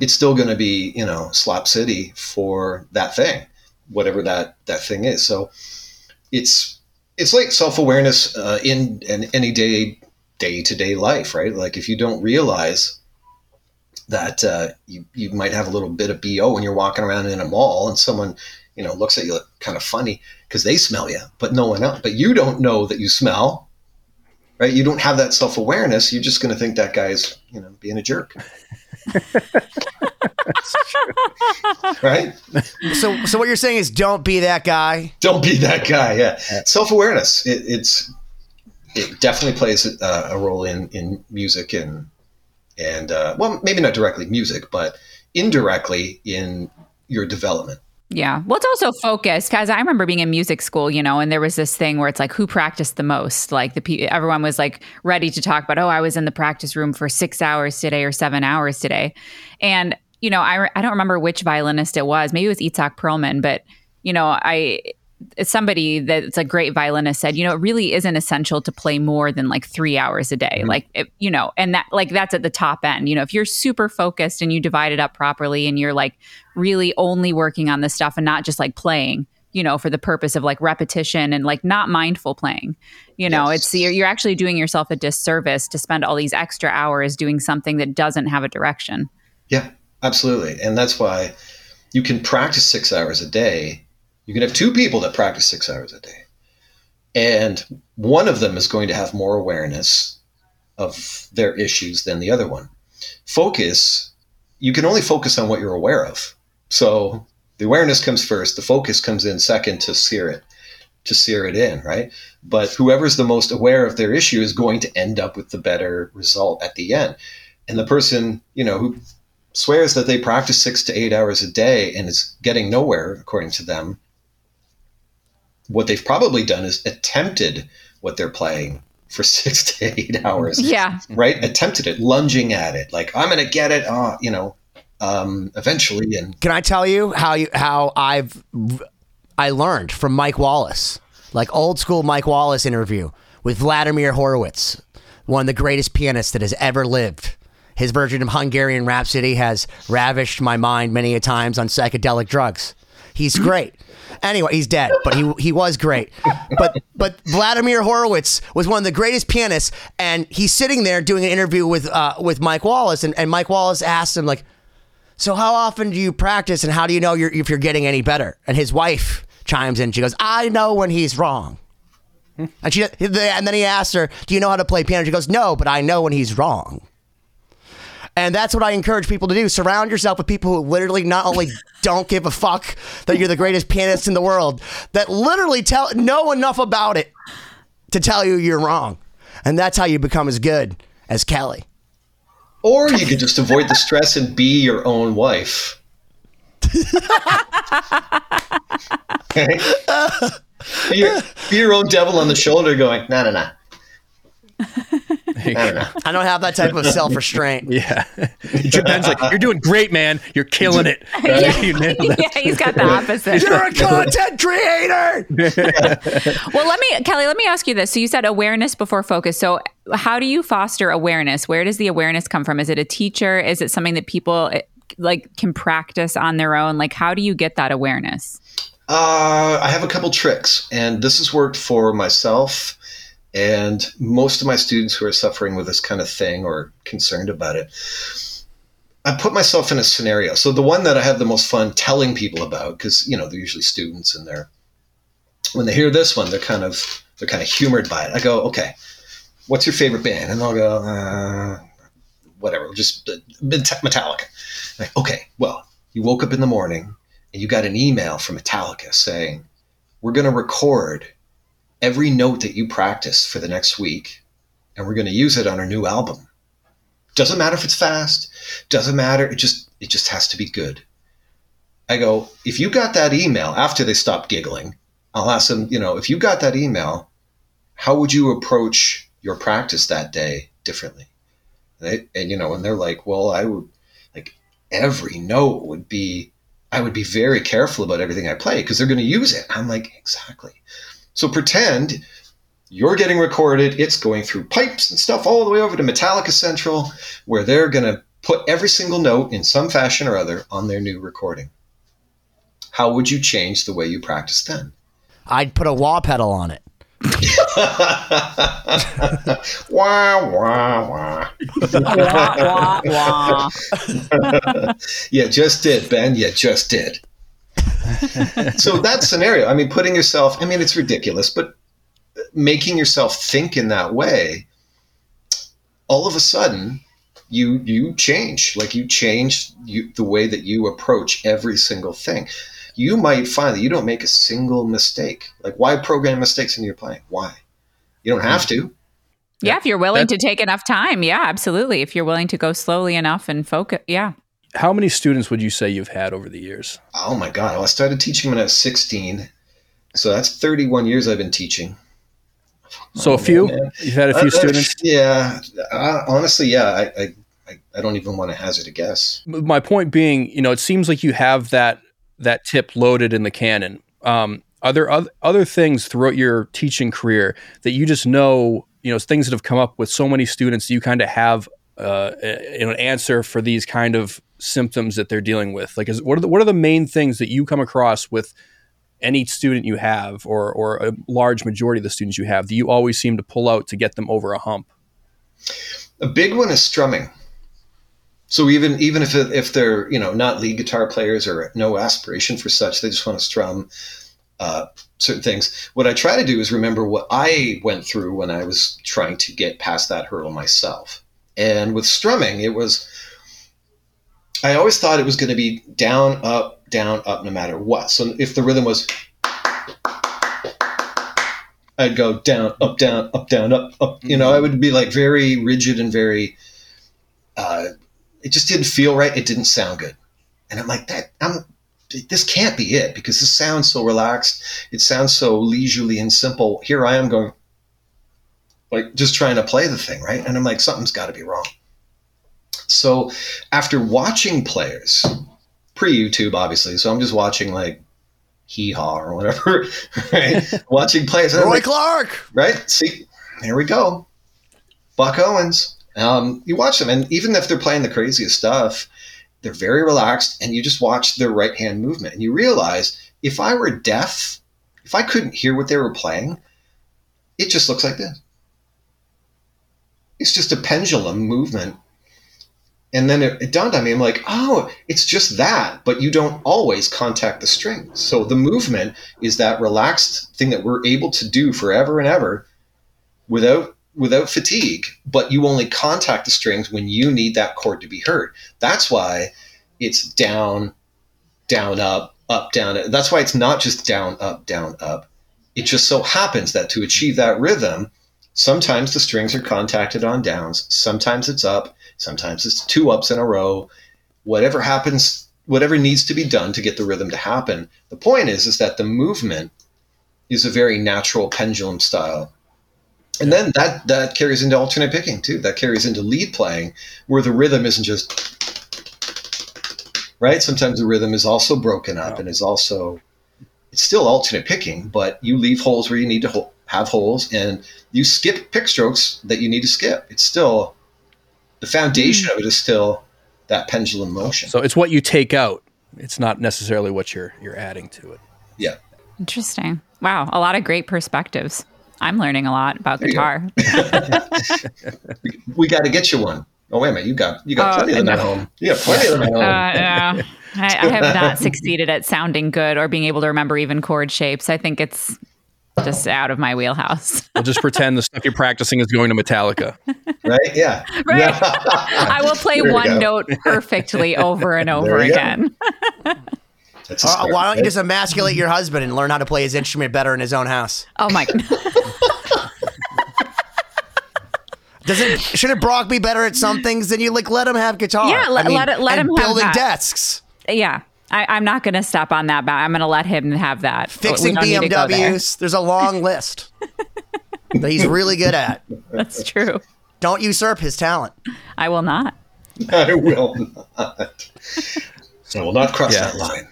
it's still going to be, you know, slap city for that thing, whatever that, that thing is. So it's, it's like self-awareness uh, in, in any day, day to day life, right? Like if you don't realize that uh, you, you might have a little bit of BO when you're walking around in a mall and someone, you know, looks at you kind of funny because they smell you, but no one else. But you don't know that you smell, right? You don't have that self awareness. You're just going to think that guy's, you know, being a jerk. right? So, so what you're saying is, don't be that guy. Don't be that guy. Yeah, self awareness. It, it's it definitely plays a, a role in in music and and uh, well, maybe not directly music, but indirectly in your development. Yeah. Well, it's also focused because I remember being in music school, you know, and there was this thing where it's like, who practiced the most? Like the everyone was like ready to talk about, oh, I was in the practice room for six hours today or seven hours today, and you know, I I don't remember which violinist it was. Maybe it was Itzhak Perlman, but you know, I somebody that's a great violinist said, you know, it really isn't essential to play more than like three hours a day. Mm-hmm. Like, it, you know, and that like that's at the top end. You know, if you're super focused and you divide it up properly and you're like really only working on this stuff and not just like playing, you know, for the purpose of like repetition and like not mindful playing. You know, yes. it's you're, you're actually doing yourself a disservice to spend all these extra hours doing something that doesn't have a direction. Yeah, absolutely. And that's why you can practice six hours a day. You can have two people that practice six hours a day. And one of them is going to have more awareness of their issues than the other one. Focus, you can only focus on what you're aware of. So the awareness comes first, the focus comes in second to sear it, to sear it in, right? But whoever's the most aware of their issue is going to end up with the better result at the end. And the person, you know, who swears that they practice six to eight hours a day and is getting nowhere, according to them, what they've probably done is attempted what they're playing for six to eight hours. Yeah. Right? Attempted it, lunging at it, like, I'm going to get it, uh, you know, um, eventually. And can I tell you how you, how I've, I learned from Mike Wallace, like old school Mike Wallace interview with Vladimir Horowitz, one of the greatest pianists that has ever lived his version of Hungarian Rhapsody has ravished my mind many a times on psychedelic drugs. He's great. Anyway, he's dead, but he he was great. But but Vladimir Horowitz was one of the greatest pianists, and he's sitting there doing an interview with uh, with Mike Wallace, and, and Mike Wallace asked him like, "So how often do you practice, and how do you know you're, if you're getting any better?" And his wife chimes in. She goes, "I know when he's wrong." And she and then he asked her, "Do you know how to play piano?" She goes, "No, but I know when he's wrong." And that's what I encourage people to do. Surround yourself with people who literally not only don't give a fuck that you're the greatest pianist in the world, that literally tell know enough about it to tell you you're wrong. And that's how you become as good as Kelly. Or you could just avoid the stress and be your own wife. okay? be, your, be your own devil on the shoulder going, no, no, no. I don't know. I don't have that type of self restraint. yeah. Ben's like, you're doing great, man. You're killing it. yeah. yeah, he's got the opposite. You're a content creator. well, let me, Kelly, let me ask you this. So you said awareness before focus. So how do you foster awareness? Where does the awareness come from? Is it a teacher? Is it something that people eh, like can practice on their own? Like, how do you get that awareness? Uh, I have a couple tricks, and this has worked for myself and most of my students who are suffering with this kind of thing or concerned about it, I put myself in a scenario. So the one that I have the most fun telling people about, because you know they're usually students, and they're when they hear this one, they're kind of they're kind of humored by it. I go, okay, what's your favorite band? And they'll go, uh, whatever, just uh, Metallica. Like, okay, well, you woke up in the morning and you got an email from Metallica saying, we're going to record every note that you practice for the next week, and we're going to use it on our new album. Doesn't matter if it's fast. Doesn't matter. It just it just has to be good. I go, if you got that email after they stop giggling, I'll ask them, you know, if you got that email, how would you approach your practice that day differently? And, they, and you know, and they're like, well, I would like every note would be I would be very careful about everything I play because they're going to use it. I'm like, exactly. So pretend you're getting recorded, it's going through pipes and stuff all the way over to Metallica Central, where they're going to put every single note in some fashion or other on their new recording. How would you change the way you practice then? I'd put a wah pedal on it. wah wah wah. wah wah wah. yeah, just did, Ben. Yeah, just did. So that scenario, I mean, putting yourself, I mean, it's ridiculous, but making yourself think in that way, all of a sudden, you you change. Like you change you, the way that you approach every single thing. You might find that you don't make a single mistake. Like why program mistakes in your playing? Why? You don't have hmm. to. Yeah, if you're willing That's, to take enough time. Yeah, absolutely. If you're willing to go slowly enough and focus. Yeah how many students would you say you've had over the years? Oh my God. Well, I started teaching when I was 16. So that's 31 years I've been teaching. So oh, a few? Man. You've had a few uh, students? Yeah. Uh, honestly, yeah. I, I, I don't even want to hazard a guess. My point being, you know, it seems like you have that that tip loaded in the cannon. Um, are there other, other things throughout your teaching career that you just know, you know, things that have come up with so many students, you kind of have uh, an answer for these kind of symptoms that they're dealing with? Like, is, what are the, what are the main things that you come across with any student you have, or or a large majority of the students you have, that you always seem to pull out to get them over a hump? A big one is strumming. So even even if if they're you know not lead guitar players or no aspiration for such, they just want to strum uh, certain things. What I try to do is remember what I went through when I was trying to get past that hurdle myself. And with strumming, it was I always thought it was going to be down, up, down, up, no matter what. So if the rhythm was, I'd go down, up, down, up, down, up, up. You know, I would be like very rigid and very. Uh, it just didn't feel right. It didn't sound good, and I'm like that. I'm. This can't be it because this sounds so relaxed. It sounds so leisurely and simple. Here I am going, like just trying to play the thing, right? And I'm like, something's got to be wrong. So after watching players, pre YouTube, obviously, so I'm just watching like Hee Haw or whatever, right? watching players. Roy like, Clark. Right? See, here we go. Buck Owens. Um, you watch them, and even if they're playing the craziest stuff, they're very relaxed, and you just watch their right hand movement, and you realize if I were deaf, if I couldn't hear what they were playing, it just looks like this. It's just a pendulum movement and then it, it, dawned on me, I'm like, oh, it's just that, but you don't always contact the strings. So the movement is that relaxed thing that we're able to do forever and ever without without fatigue, but you only contact the strings when you need that chord to be heard. That's why it's down, down, up, up, down. That's why it's not just down, up, down, up. It just so happens that to achieve that rhythm, sometimes the strings are contacted on downs, sometimes it's up, Sometimes it's two ups in a row. Whatever happens, whatever needs to be done to get the rhythm to happen. The point is, is that the movement is a very natural pendulum style. And then that that carries into alternate picking too. That carries into lead playing, where the rhythm isn't just right. Sometimes the rhythm is also broken up and is also it's still alternate picking, but you leave holes where you need to have holes, and you skip pick strokes that you need to skip. It's still the foundation mm. of it is still that pendulum motion. So it's what you take out. It's not necessarily what you're you're adding to it. Yeah. Interesting. Wow, a lot of great perspectives. I'm learning a lot about there guitar. we, we got to get you one. Oh wait a minute, you got you got oh, plenty of them no. at home. You got plenty of them at home. Uh, no. I, I have not succeeded at sounding good or being able to remember even chord shapes. I think it's just out of my wheelhouse. we'll just pretend the stuff you're practicing is going to Metallica. Right? Yeah. Right. Yeah. I will play one note perfectly over and over again. Uh, why don't you just emasculate your husband and learn how to play his instrument better in his own house? Oh my god. Doesn't shouldn't Brock be better at some things than you? Like let him have guitar. Yeah, let, I mean, let, it, let him building have desks. Yeah, I, am not going to stop on that. But I'm going to let him have that. Fixing BMWs. There. There's a long list that he's really good at. That's true. Don't usurp his talent. I will not. I will not. So I will not cross yeah. that line.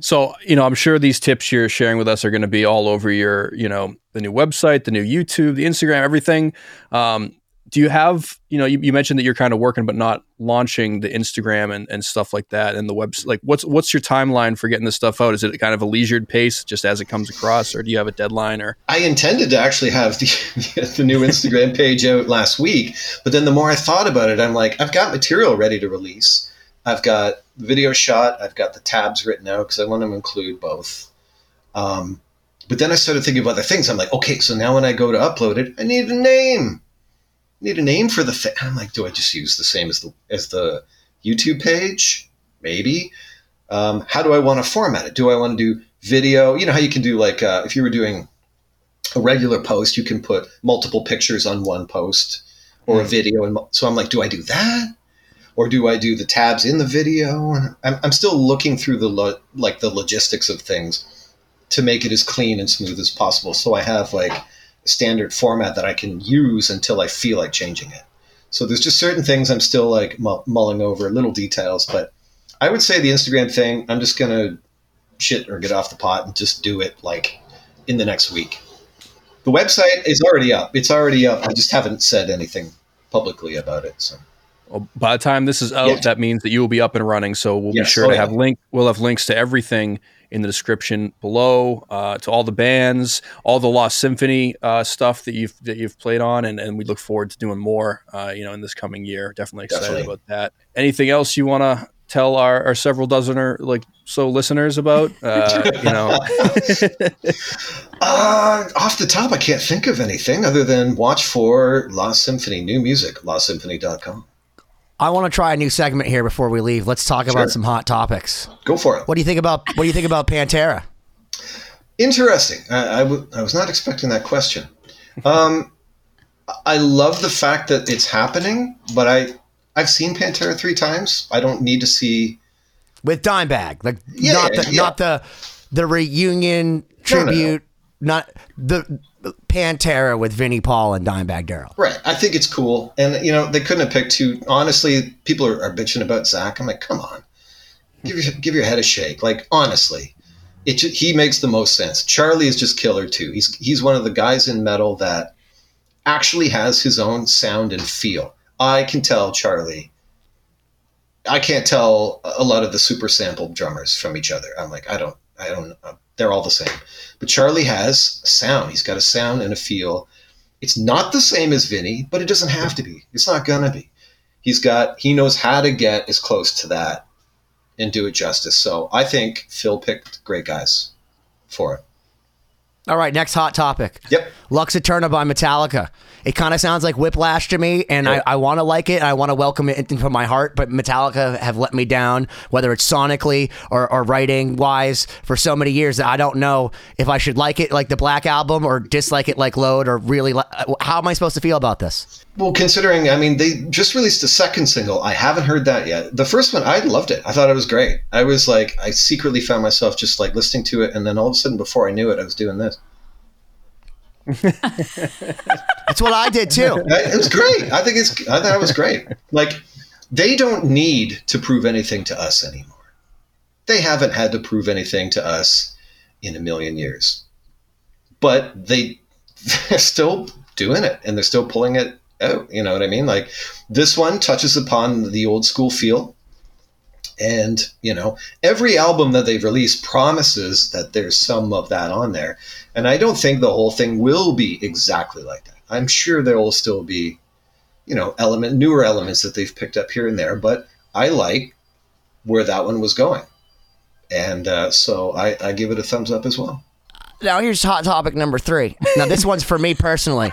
So, you know, I'm sure these tips you're sharing with us are going to be all over your, you know, the new website, the new YouTube, the Instagram, everything. Um, do you have you know you, you, mentioned that you're kind of working but not launching the instagram and, and stuff like that and the website like what's what's your timeline for getting this stuff out? Is it kind of a leisured pace just as it comes across or do you have a deadline or? I intended to actually have the, the new instagram page out last week but then the more i thought about it i'm like i've got material ready to release. I've got video shot i've got the tabs written out because i want to include both. Um, but then i started thinking about other things. I'm like okay so now when i go to upload it i need a name need a name for the thing. I'm like, do I just use the same as the as the YouTube page? Maybe. Um, how do I want to format it? Do I want to do video? You know how you can do like uh, if you were doing a regular post, you can put multiple pictures on one post or a hmm. video. And so I'm like, do I do that? Or do I do the tabs in the video? I'm, I'm still looking through the lo- like the logistics of things to make it as clean and smooth as possible. So I have like standard format that I can use until I feel like changing it. So there's just certain things I'm still like mulling over, little details, but I would say the Instagram thing, I'm just gonna shit or get off the pot and just do it like in the next week. The website is already up. It's already up. I just haven't said anything publicly about it. So Well, by the time this is out, Yeah. that means that you will be up and running. So we'll Yes. be sure Oh, to yeah. have link. We'll have links to everything in the description below, uh, to all the bands, all the Lost Symphony uh, stuff that you've that you've played on, and, and we look forward to doing more. Uh, you know, in this coming year. Definitely excited Definitely. about that. Anything else you want to tell our, our several dozen or like so listeners about? Uh, you know, Uh, off the top, I can't think of anything other than watch for Lost Symphony, new music, lostsymphony.com. I want to try a new segment here before we leave. Let's talk Sure. about some hot topics. Go for it. What do you think about what do you think about Pantera? Interesting. I I w- I was not expecting that question. Um, I love the fact that it's happening, but I I've seen Pantera three times. I don't need to see. With Dimebag, like Yeah, not the yeah. not the the reunion No, no, no. tribute, not the Pantera with Vinnie Paul and Dimebag Daryl. Right. I think it's cool, and you know they couldn't have picked two. Honestly, people are, are bitching about Zakk. I'm like, come on, give your give your head a shake. Like honestly, it he makes the most sense. Charlie is just killer too. He's he's one of the guys in metal that actually has his own sound and feel. I can tell Charlie. I can't tell a lot of the super sampled drummers from each other. I'm like, I don't, I don't. Uh, They're all the same. But Charlie has a sound. He's got a sound and a feel. It's not the same as Vinnie, but it doesn't have to be. It's not gonna be. He's got. He knows how to get as close to that and do it justice. So I think Phil picked great guys for it. All right, next hot topic. Yep. Lux Æterna by Metallica. It kind of sounds like Whiplash to me, and Yeah. I, I want to like it, and I want to welcome it into my heart, but Metallica have let me down, whether it's sonically or, or writing wise, for so many years that I don't know if I should like it like the Black Album or dislike it like Load, or really, li- uh, how am I supposed to feel about this? Well, considering, I mean, they just released a second single. I haven't heard that yet. The first one, I loved it. I thought it was great. I was like, I secretly found myself just like listening to it, and then all of a sudden, before I knew it, I was doing this. That's what I did too. It was great. I think it's. I thought it was great. Like, they don't need to prove anything to us anymore. They haven't had to prove anything to us in a million years, but they they're still doing it and they're still pulling it out. You know what I mean? Like, this one touches upon the old school feel. And, you know, every album that they've released promises that there's some of that on there. And I don't think the whole thing will be exactly like that. I'm sure there will still be, you know, element newer elements that they've picked up here and there, but I like where that one was going. And uh, so I, I give it a thumbs up as well. Now here's hot topic number three. Now this one's for me personally.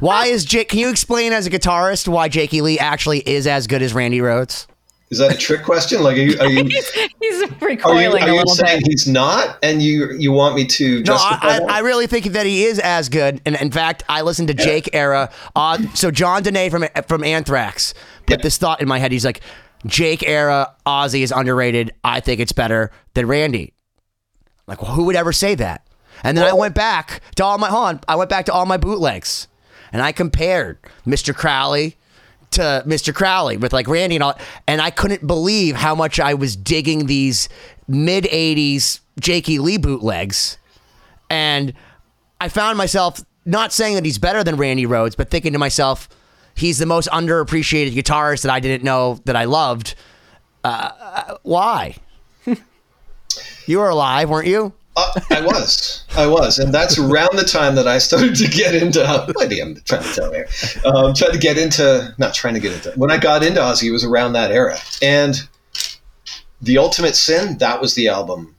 Why is Jake? Can you explain as a guitarist why Jakey Lee actually is as good as Randy Rhoads? Is that a trick question? Like, are you, are you, He's are you, are a you little saying bit. he's not and you, you want me to No, justify I, I. I really think that he is as good. And in fact, I listened to Jake era. Uh, so Jon Donais from from Anthrax put Yeah. this thought in my head. He's like, Jake era Ozzy is underrated. I think it's better than Randy. Like, well, who would ever say that? And then I went back to all my hold on, I went back to all my bootlegs, and I compared Mr. Crowley to Mr. Crowley with like Randy and all, and I couldn't believe how much I was digging these mid '80s Jakey Lee bootlegs, and I found myself not saying that he's better than Randy Rhoads, but thinking to myself, he's the most underappreciated guitarist that I didn't know that I loved. Uh, why? you were alive, weren't you? Uh, I was, I was, and that's around the time that I started to get into. Maybe I'm trying to tell here. Um, trying to get into, not trying to get into. When I got into Ozzy, it was around that era, and the Ultimate Sin. That was the album.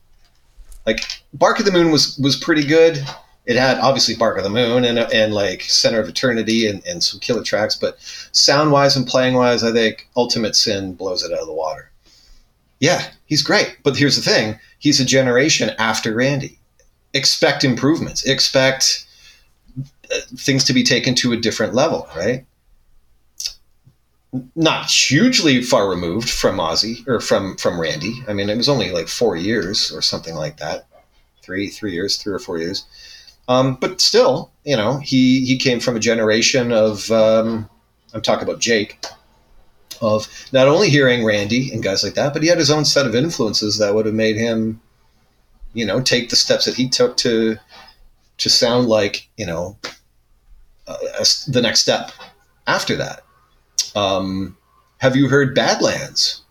Like Bark of the Moon was was pretty good. It had obviously Bark of the Moon and and like Center of Eternity and, and some killer tracks, but sound wise and playing wise, I think Ultimate Sin blows it out of the water. Yeah, he's great. But here's the thing he's a generation after Randy. Expect improvements, expect uh, things to be taken to a different level, right? Not hugely far removed from Ozzy or from, from Randy. I mean, it was only like four years or something like that. Three, three years, three or four years. Um, but still, you know, he, he came from a generation of, um, I'm talking about Jake, of not only hearing Randy and guys like that, but he had his own set of influences that would have made him, you know, take the steps that he took to to sound like you know uh, as- the next step after that. Um, have you heard Badlands?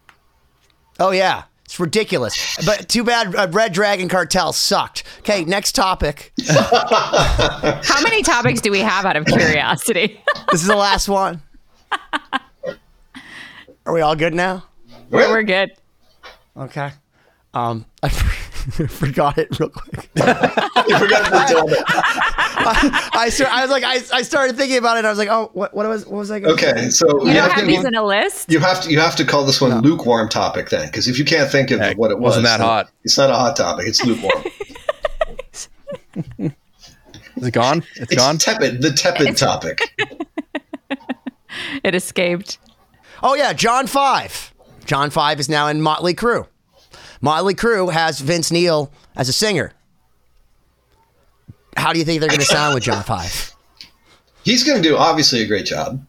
Oh yeah, it's ridiculous. But too bad uh, Red Dragon Cartel sucked. Okay, next topic. How many topics do we have out of curiosity? This is the last one. Are we all good now? We're good. Okay. Um, I forgot it real quick. You forgot to tell me. I start, I was like, I, I started thinking about it. and I was like, oh, what, what was what was I? Gonna say? Okay, so You don't have have to, these in a list? you have to you have to call this one lukewarm topic then, because if you can't think of Heck, what it was, wasn't that then hot. It's not a hot topic. It's lukewarm. Is it gone? It's it's gone. tepid. The tepid topic. It escaped. Oh yeah, John Five. John Five is now in Motley Crue. Motley Crue has Vince Neil as a singer. How do you think they're going to sound with John Five? He's going to do obviously a great job.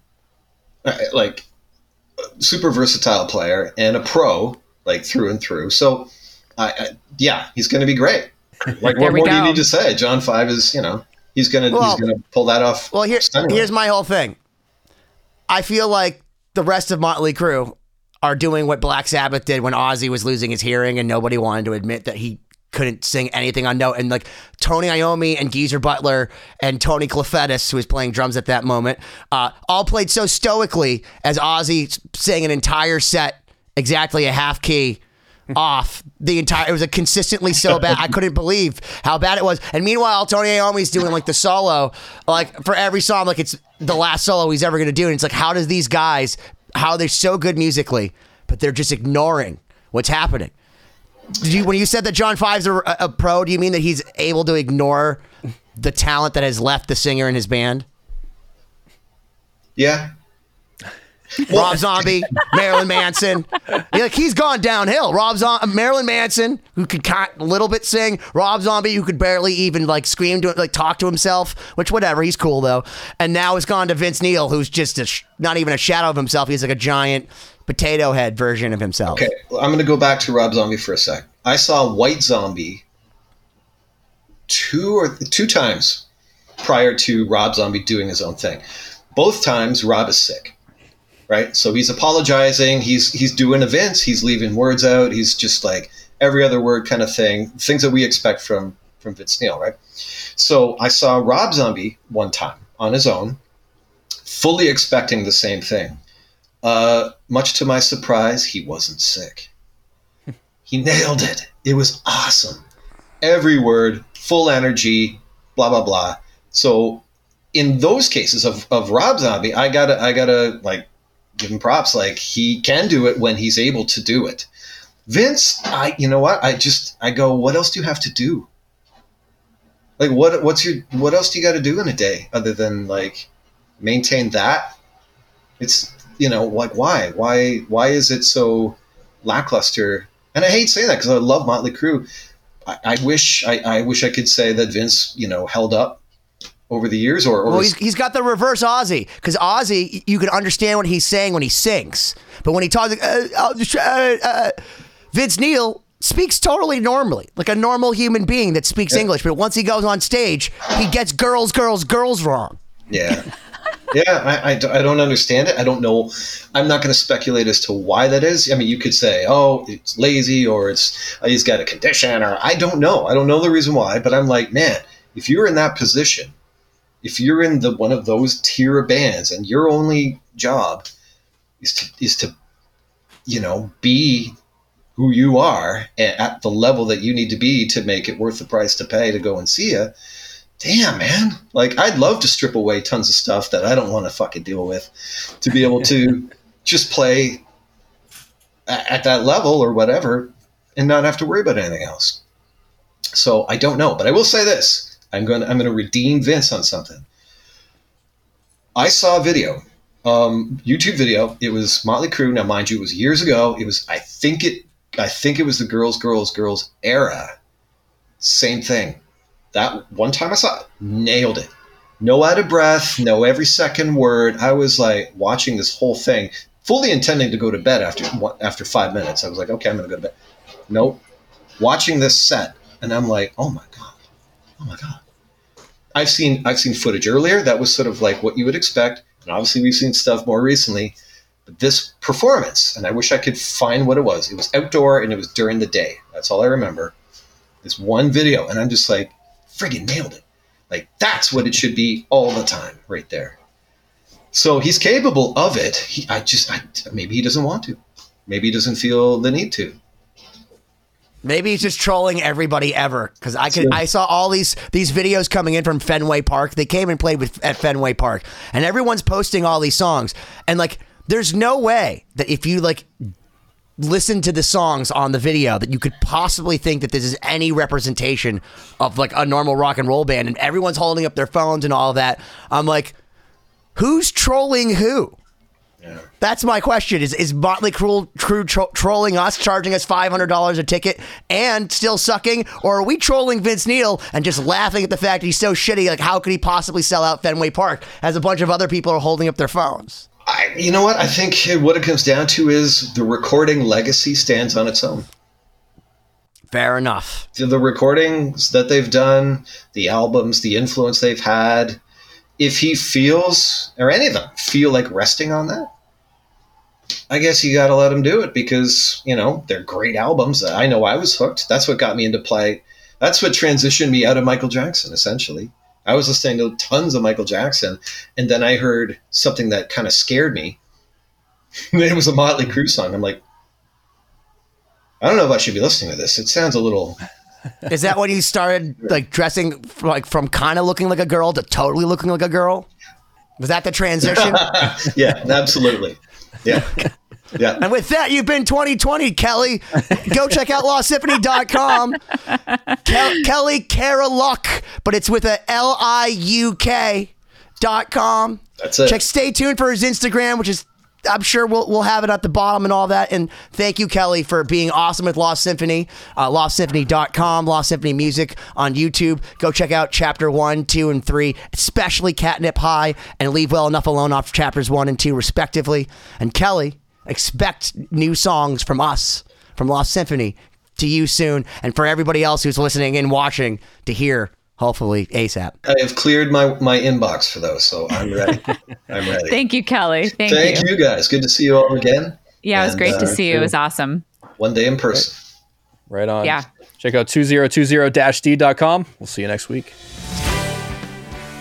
Uh, Like super versatile player and a pro, like through and through. So, I, I yeah, he's going to be great. Like what we more do you need to say? John Five is you know he's going to Well- he's going to pull that off. Well, here, here's my whole thing. I feel like the rest of Motley Crue are doing what Black Sabbath did when Ozzy was losing his hearing and nobody wanted to admit that he couldn't sing anything on note. And like Tony Iommi and Geezer Butler and Tony Clufetos, who was playing drums at that moment, uh, all played so stoically as Ozzy sang an entire set exactly a half key off the entire it was a consistently so bad i couldn't believe how bad it was. And meanwhile tony iommi's doing like the solo like for every song like it's the last solo he's ever going to do. And it's like how does these guys how they're so good musically but they're just ignoring what's happening? Did you, when you said that john five's a, a pro do you mean that he's able to ignore the talent that has left the singer in his band? Yeah. Rob Zombie, Marilyn Manson. Yeah, like he's gone downhill. Rob Zom- Marilyn Manson, who could a little bit sing. Rob Zombie, who could barely even like scream to like talk to himself. Which whatever, he's cool though. And now it's gone to Vince Neil, who's just a sh- not even a shadow of himself. He's like a giant potato head version of himself. Okay, well, I'm going to go back to Rob Zombie for a sec. I saw White Zombie two or two times prior to Rob Zombie doing his own thing. Both times, Rob is sick, right? So he's apologizing. He's he's doing events. He's leaving words out. He's just like every other word kind of thing. Things that we expect from from Vince Neil, right? So I saw Rob Zombie one time on his own, fully expecting the same thing. Uh, much to my surprise, he wasn't sick. He nailed it. It was awesome. Every word, full energy, blah blah blah. So in those cases of, of Rob Zombie, I gotta I gotta like give him props. Like he can do it when he's able to do it. Vince, I you know what? I just I go, what else do you have to do? Like what what's your what else do you got to do in a day other than like maintain that? It's you know like why why why is it so lackluster? And I hate saying that because I love Motley Crue. I, I wish I, I wish I could say that Vince you know held up over the years or, or Well, he's, he's got the reverse Ozzy because Ozzy, you can understand what he's saying when he sings, but when he talks, uh, uh, uh, Vince Neil speaks totally normally, like a normal human being that speaks English. But once he goes on stage, he gets girls, girls, girls wrong. Yeah. Yeah, i i don't understand it. I don't know. I'm not going to speculate as to why that is. I mean, you could say, oh, it's lazy or it's uh, he's got a condition or I don't know. I don't know the reason why, but I'm like, man, if you're in that position, if you're in the one of those tier of bands and your only job is to is to you know be who you are at the level that you need to be to make it worth the price to pay to go and see you damn man. Like i'd love to strip away tons of stuff that i don't want to fucking deal with to be able to just play a- at that level or whatever and not have to worry about anything else. So i don't know but i will say this i'm going i'm going to redeem vince on something i saw a video um, youtube video it was motley crue now mind you it was years ago it was i think it i think it was the girls girls girls era same thing that one time I saw it, nailed it. No out of breath, no every second word. I was like watching this whole thing, fully intending to go to bed after after five minutes. I was like, okay, I'm gonna go to bed. Nope. Watching this set, and I'm like, oh my god, oh my god. I've seen I've seen footage earlier that was sort of like what you would expect, and obviously we've seen stuff more recently. But this performance, and I wish I could find what it was. It was outdoor and it was during the day. That's all I remember. This one video, and I'm just like, friggin' nailed it. Like that's what it should be all the time, right there. So he's capable of it. He, I just, I, maybe he doesn't want to. Maybe he doesn't feel the need to. Maybe he's just trolling everybody ever because I could. I saw all these these videos coming in from Fenway Park. They came and played with at Fenway Park, and everyone's posting all these songs. And like, there's no way that if you like listen to the songs on the video that you could possibly think that this is any representation of like a normal rock and roll band. And everyone's holding up their phones and all that. I'm like, who's trolling who? That's my question: Is is Motley Crue, tro- trolling us, charging us five hundred dollars a ticket, and still sucking, or are we trolling Vince Neil and just laughing at the fact that he's so shitty? Like, how could he possibly sell out Fenway Park as a bunch of other people are holding up their phones? I, you know what? I think what it comes down to is the recording legacy stands on its own. Fair enough. The recordings that they've done, the albums, the influence they've had. If he feels, or any of them feel like resting on that, I guess you got to let him do it because you know they're great albums. I know I was hooked. That's what got me into play. That's what transitioned me out of Michael Jackson. Essentially, I was listening to tons of Michael Jackson, and then I heard something that kind of scared me. it was a Motley Crue song. I'm like, I don't know if I should be listening to this. It sounds a little. Is that when you started like dressing like from kind of looking like a girl to totally looking like a girl? Was that the transition? yeah, absolutely. Yeah. Yeah. And with that, you've been 2020, Kelly. Go check out lostsymphony.com. Kel- Kelly Kereliuk, but it's with a L I U K dot com. That's it. Check. Stay tuned for his Instagram, which is I'm sure we'll we'll have it at the bottom and all that. And thank you, Kelly, for being awesome with Lost Symphony. Uh, LostSymphony.com, Lost Symphony Music on YouTube. Go check out chapter one, two, and three, especially Catnip High and Leave Well Enough Alone off chapters one and two, respectively. And Kelly, expect new songs from us, from Lost Symphony, to you soon. And for everybody else who's listening and watching to hear, hopefully, ASAP. I have cleared my, my inbox for those, so I'm ready. I'm ready. Thank you, Kelly. Thank, Thank you. you. guys. Good to see you all again. Yeah, it was And, great to uh, see you. It was awesome. One day in person. Right on. Yeah. Check out 2020-d.com. We'll see you next week.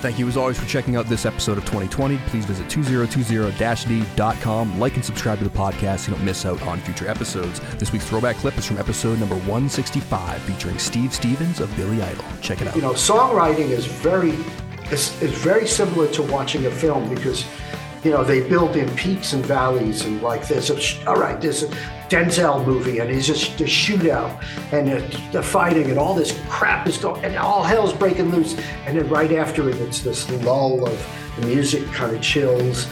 Thank you as always for checking out this episode of 2020. Please visit 2020-d.com. Like and subscribe to the podcast so you don't miss out on future episodes. This week's throwback clip is from episode number 165 featuring Steve Stevens of Billy Idol. Check it out. you know, songwriting is very is, is very similar to watching a film because you know they build in peaks and valleys and like sh- all right there's a Denzel movie and it's just a shootout and the, the fighting and all this crap is going and all hell's breaking loose. And then right after it it's this lull of the music kind of chills.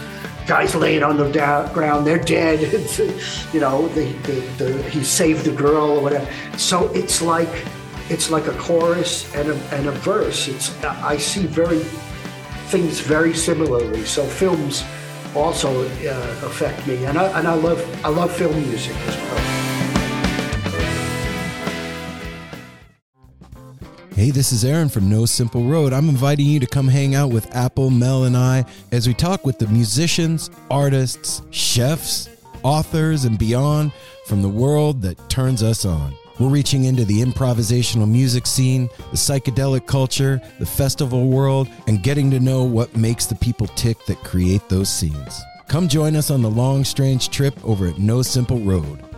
Guys laying on the ground they're dead. You know the, the, the, he saved the girl or whatever. So it's like it's like a chorus and a, and a verse. It's I see very things very similarly. So films also uh, affect me, and I and I love I love film music as well. Hey, this is Aaron from No Simple Road. I'm inviting you to come hang out with Apple, Mel, and I as we talk with the musicians, artists, chefs, authors, and beyond from the world that turns us on. We're reaching into the improvisational music scene, the psychedelic culture, the festival world, and getting to know what makes the people tick that create those scenes. Come join us on the long, strange trip over at No Simple Road.